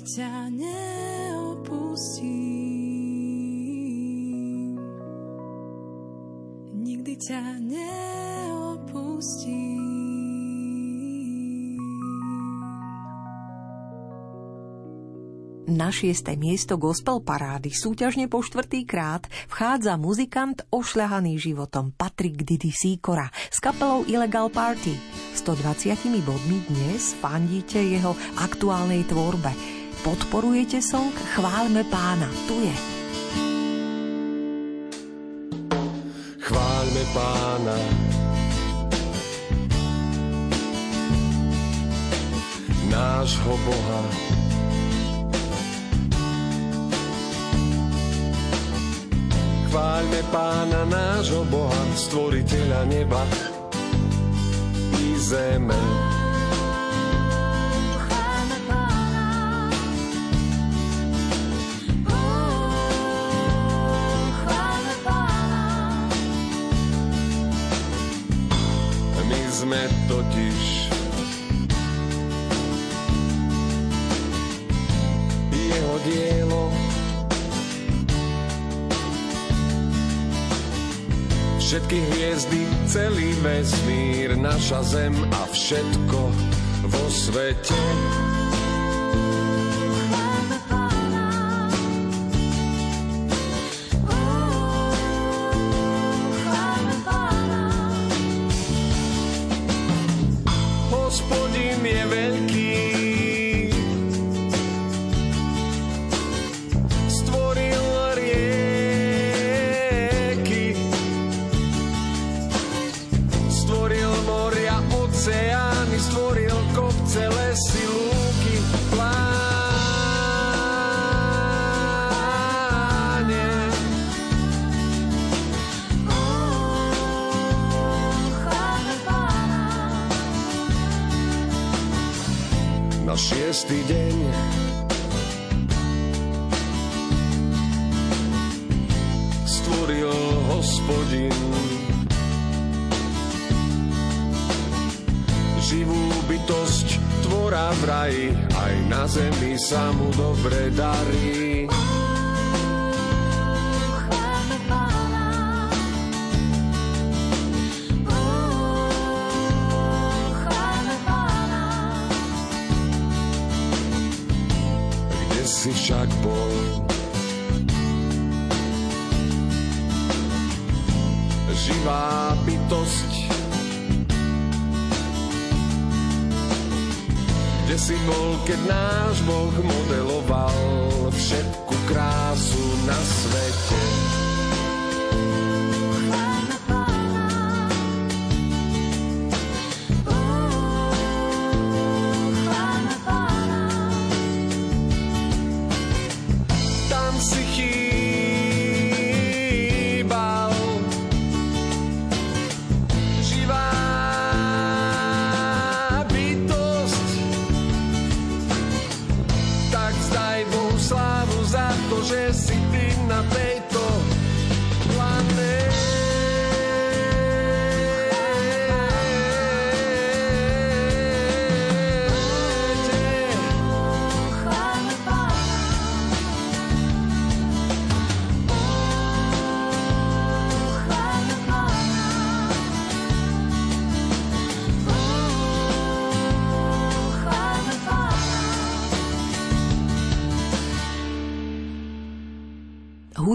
H: nikdy ťa neopustím. Nikdy ťa neopustím.
A: Na šiesté miesto gospel parády súťažne po štvrtý krát vchádza muzikant ošľahaný životom Patrik Didi Sikora s kapelou Illegal Party. 120 bodmi dnes fandíte jeho aktuálnej tvorbe. Podporujete song Chválme pána. Tu je.
K: Chválme pána, nášho Boha, Chváľme pána nášho Boha, stvoriteľa neba i zeme. Sme totiž jeho dielo, Všetky hviezdy, celý vesmír, naša zem a všetko vo svete.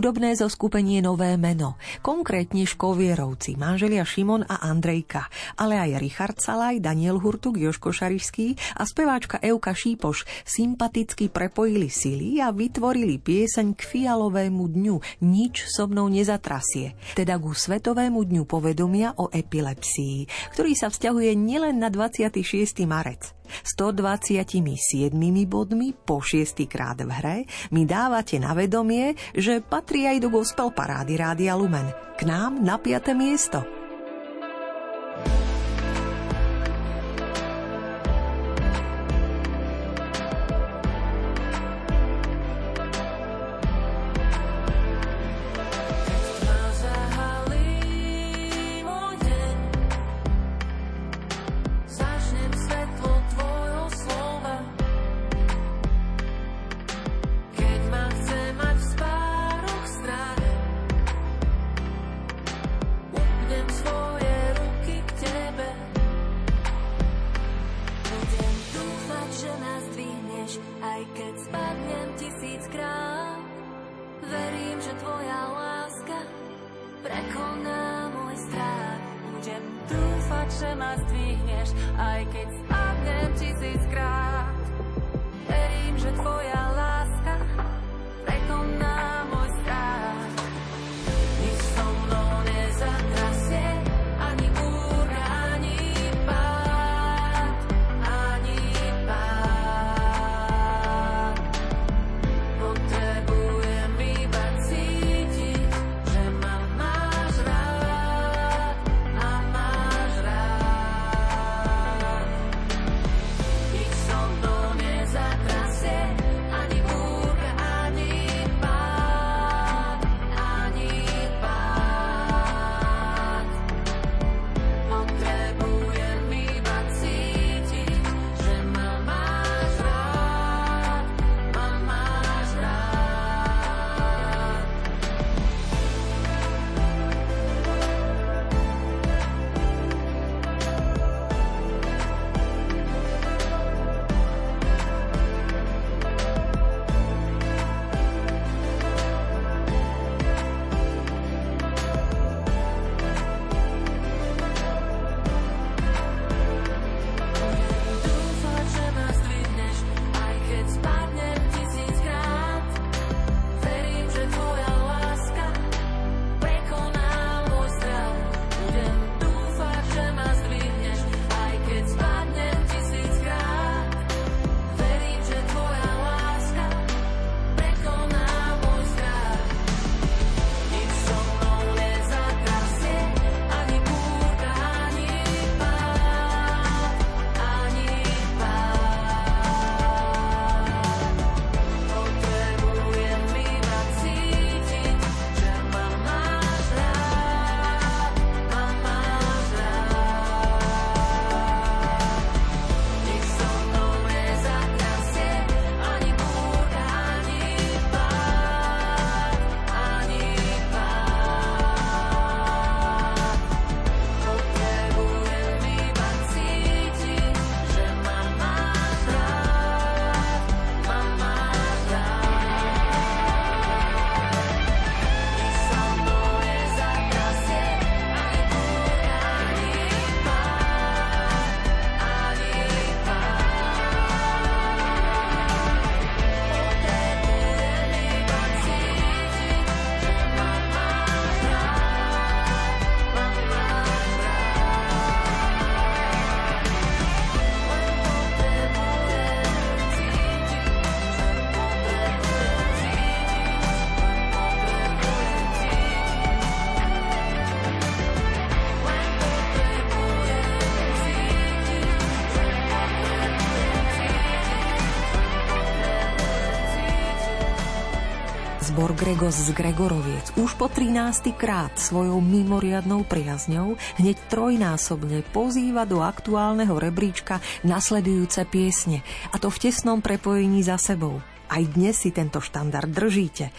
A: Hudobné zoskupenie Nové meno, konkrétne Škovierovci, manželia Šimon a Andrejka, ale aj Richard Salaj, Daniel Hurtuk, Joško Šarišský a speváčka Euka Šípoš sympaticky prepojili sily a vytvorili pieseň k fialovému dňu Nič so mnou nezatrasie, teda ku Svetovému dňu povedomia o epilepsii, ktorý sa vzťahuje nielen na 26. marec. 127 bodmi po 6 krát v hre mi dávate na vedomie, že patrí aj do gospel parády Rádia Lumen. K nám na 5. miesto. Zbor Gregos z Gregoroviec už po 13. krát svojou mimoriadnou priazňou hneď trojnásobne pozýva do aktuálneho rebríčka nasledujúce piesne, a to v tesnom prepojení za sebou. Aj dnes si tento štandard držíte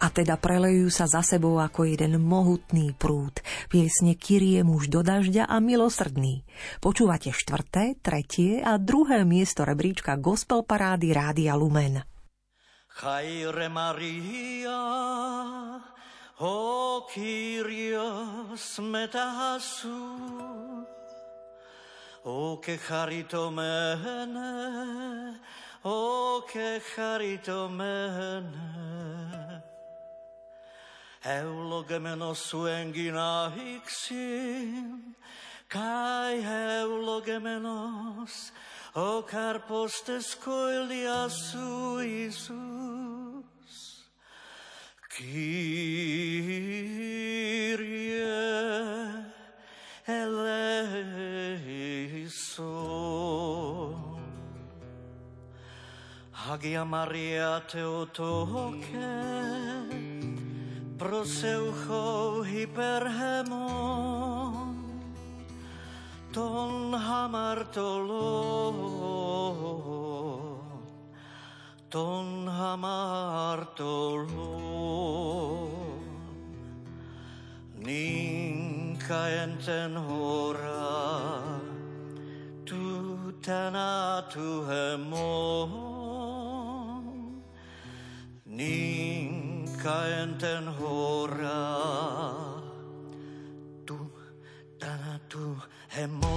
A: a teda prelejú sa za sebou ako jeden mohutný prúd. Piesne Kyrie muž do dažďa a milosrdný. Počúvate štvrté, tretie a druhé miesto rebríčka Gospel Parády Rádia Lumen.
L: Χάιρε Μαρία, ο Κύριος μετά σου, ο και χαριτωμένε, ο και χαριτωμένε, ευλογεμένος σου έγκυνα ηξήν, καί ευλογεμένος O carpos descoilia su Iisus, Kyrie eleison. Hagia Maria Teotoke, proseucho hyperhemon, ton hamartolon, ton hamartolon. Ninka enten hora, tu tana tu hemon. Ninka enten hora, tu tana tu hemon.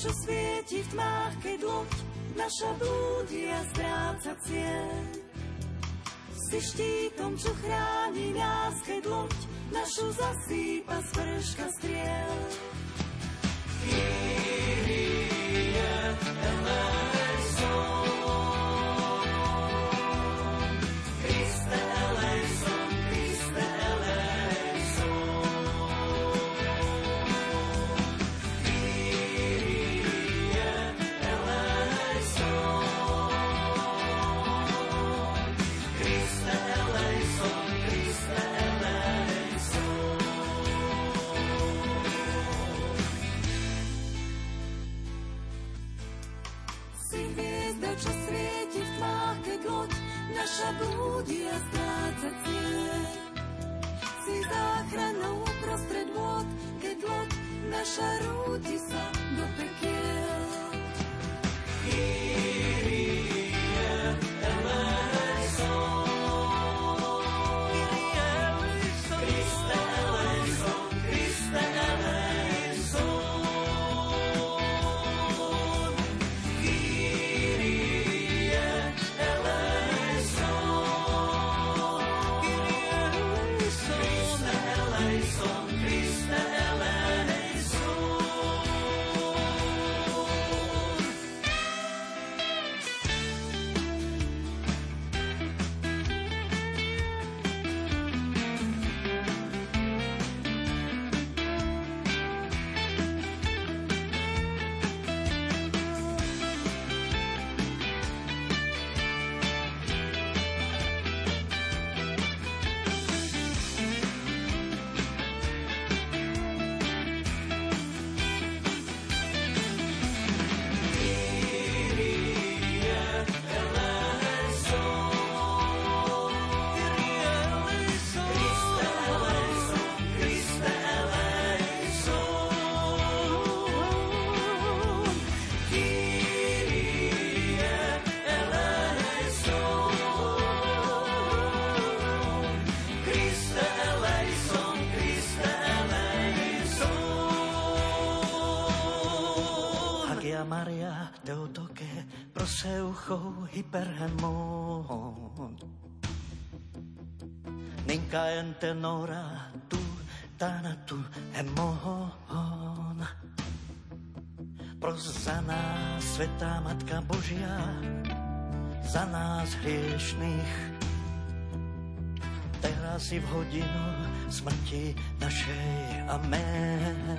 F: Čo svieti v tmách, keď loď naša blúdi a stráca cieľ. Si štítom, čo chráni nás, keď loď našu zasýpa z vrška striel. Kyrie naša blúdi a stráca cieľ. Si záchranou uprostred vôd, keď loď naša rúti sa do pekiel. Hyperhemon. Ninka en tenora tu tanatu hemon. Pros za nás, Svetá Matka Božia, za nás hriešných. Teraz si v hodinu smrti našej. Amen.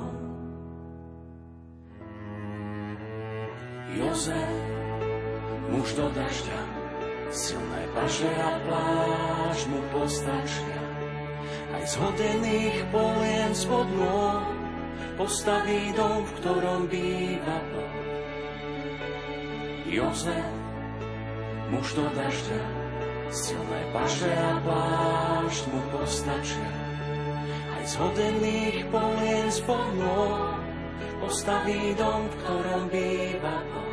F: Jozef, muž do dažďa, silné paže a pláž mu postačia. Aj z hodených polien spod nôh postaví dom, v ktorom býva Boh. Jozef, muž do dažďa, silné paže a pláž mu postačia. Aj z hodených polien spod nôh postaví dom, v ktorom býva Boh.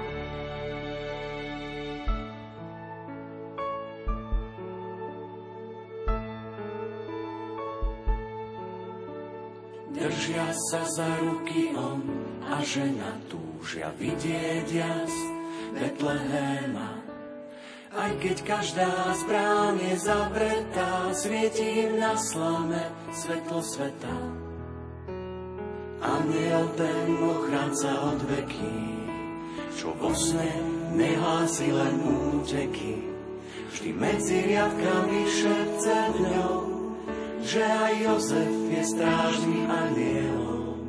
F: Držia sa za ruky on a žena túžia vidieť jas Betlehema. Aj keď každá z brán je zavretá, svieti im na slame svetlo sveta. Aniel ten ochranca od veky, čo vo sne nehlási len úteky, vždy medzi riadkami šepce dňou, že aj Jozef je strážny anielom.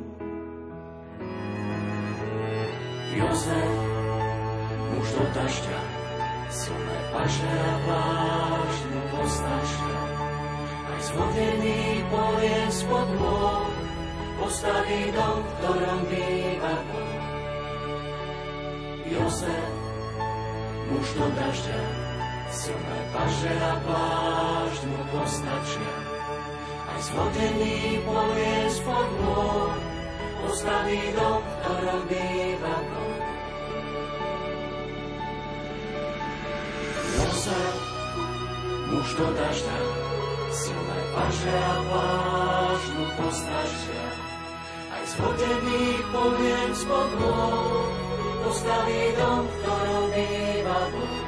F: Jozef, muž do dažďa, silné paže a pláž mu postačia. Aj z vodených polien spod môj, postaví dom, v ktorom býva Boh. Jozef, muž do dažďa, silné paže a pláž mu postačia. Aj z vodených polien spod môj, postaví dom, v ktorom býva. Jozef, muž do dažďa, silné paže a pláž mu postačia. Aj z hodených polien spod môj, postaví dom, v ktorom býva Boh.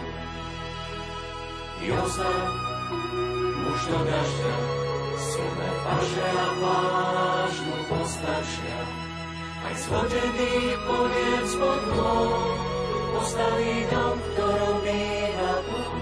F: Jozef, muž do dažďa, silné paže a pláž postačia. Aj z hodených polien spod môj, postaví dom, v ktorom býva Boh.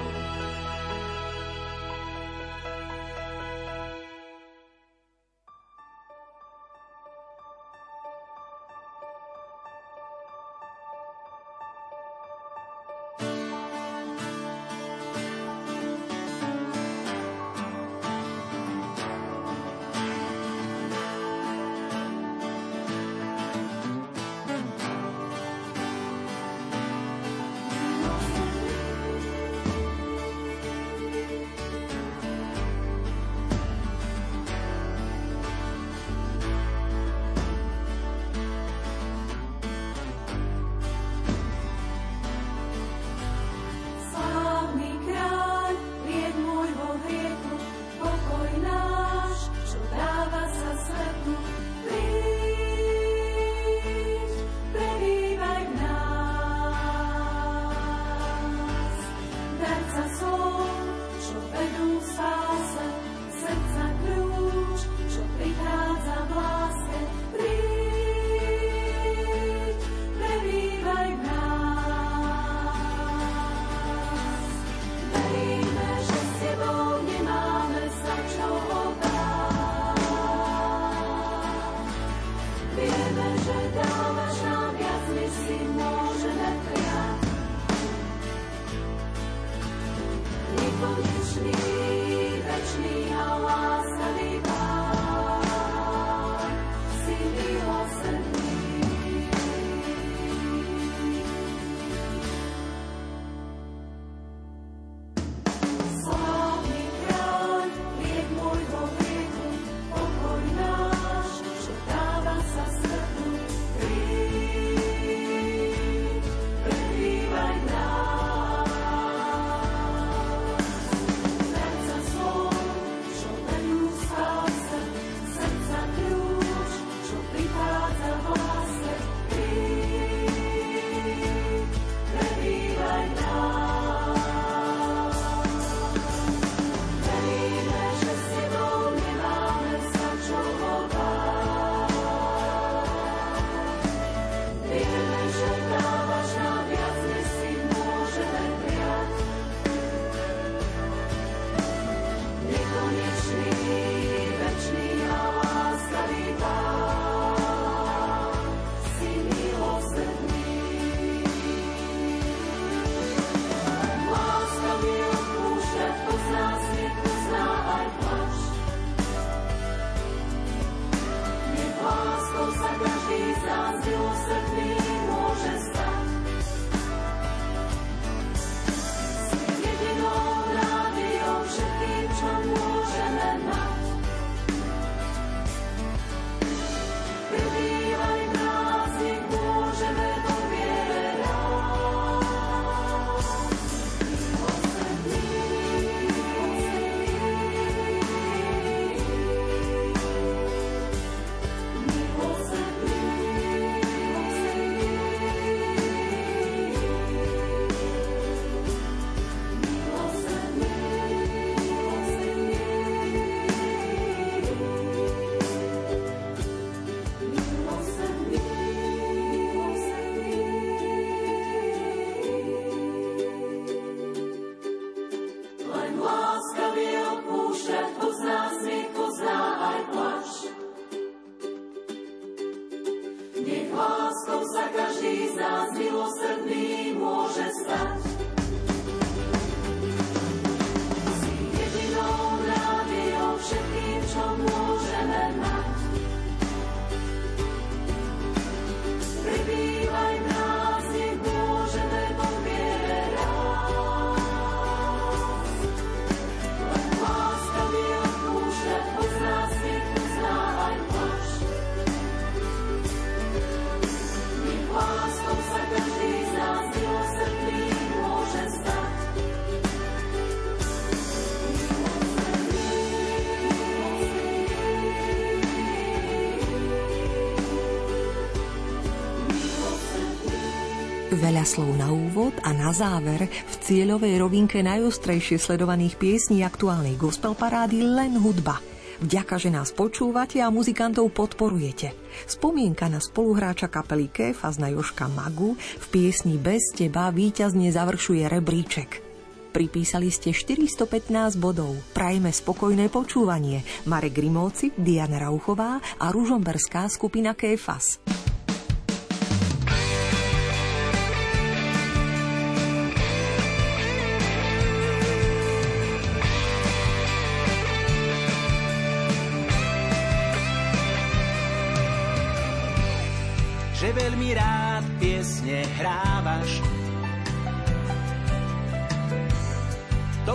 A: Veľa slov na úvod a na záver v cieľovej rovinke najostrejšie sledovaných piesní aktuálnej gospel parády len hudba. Vďaka, že nás počúvate a muzikantov podporujete. Spomienka na spoluhráča kapely Kéfas na Joška Magu v piesni Bez teba víťazne završuje rebríček. Pripísali ste 415 bodov. Prajme spokojné počúvanie. Marek Grimovci, Diana Rauchová a ružomberská skupina Kéfas.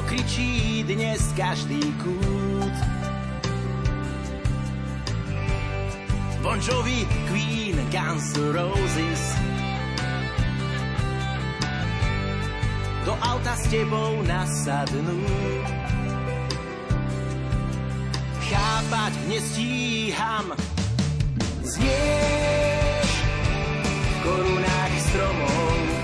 M: To kričí dnes každý kút. Bon Jovi, Queen, Guns Roses. Do auta s tebou nasadnú. Chápať nestíham. Znieš v korunách stromov.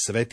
N: Svetý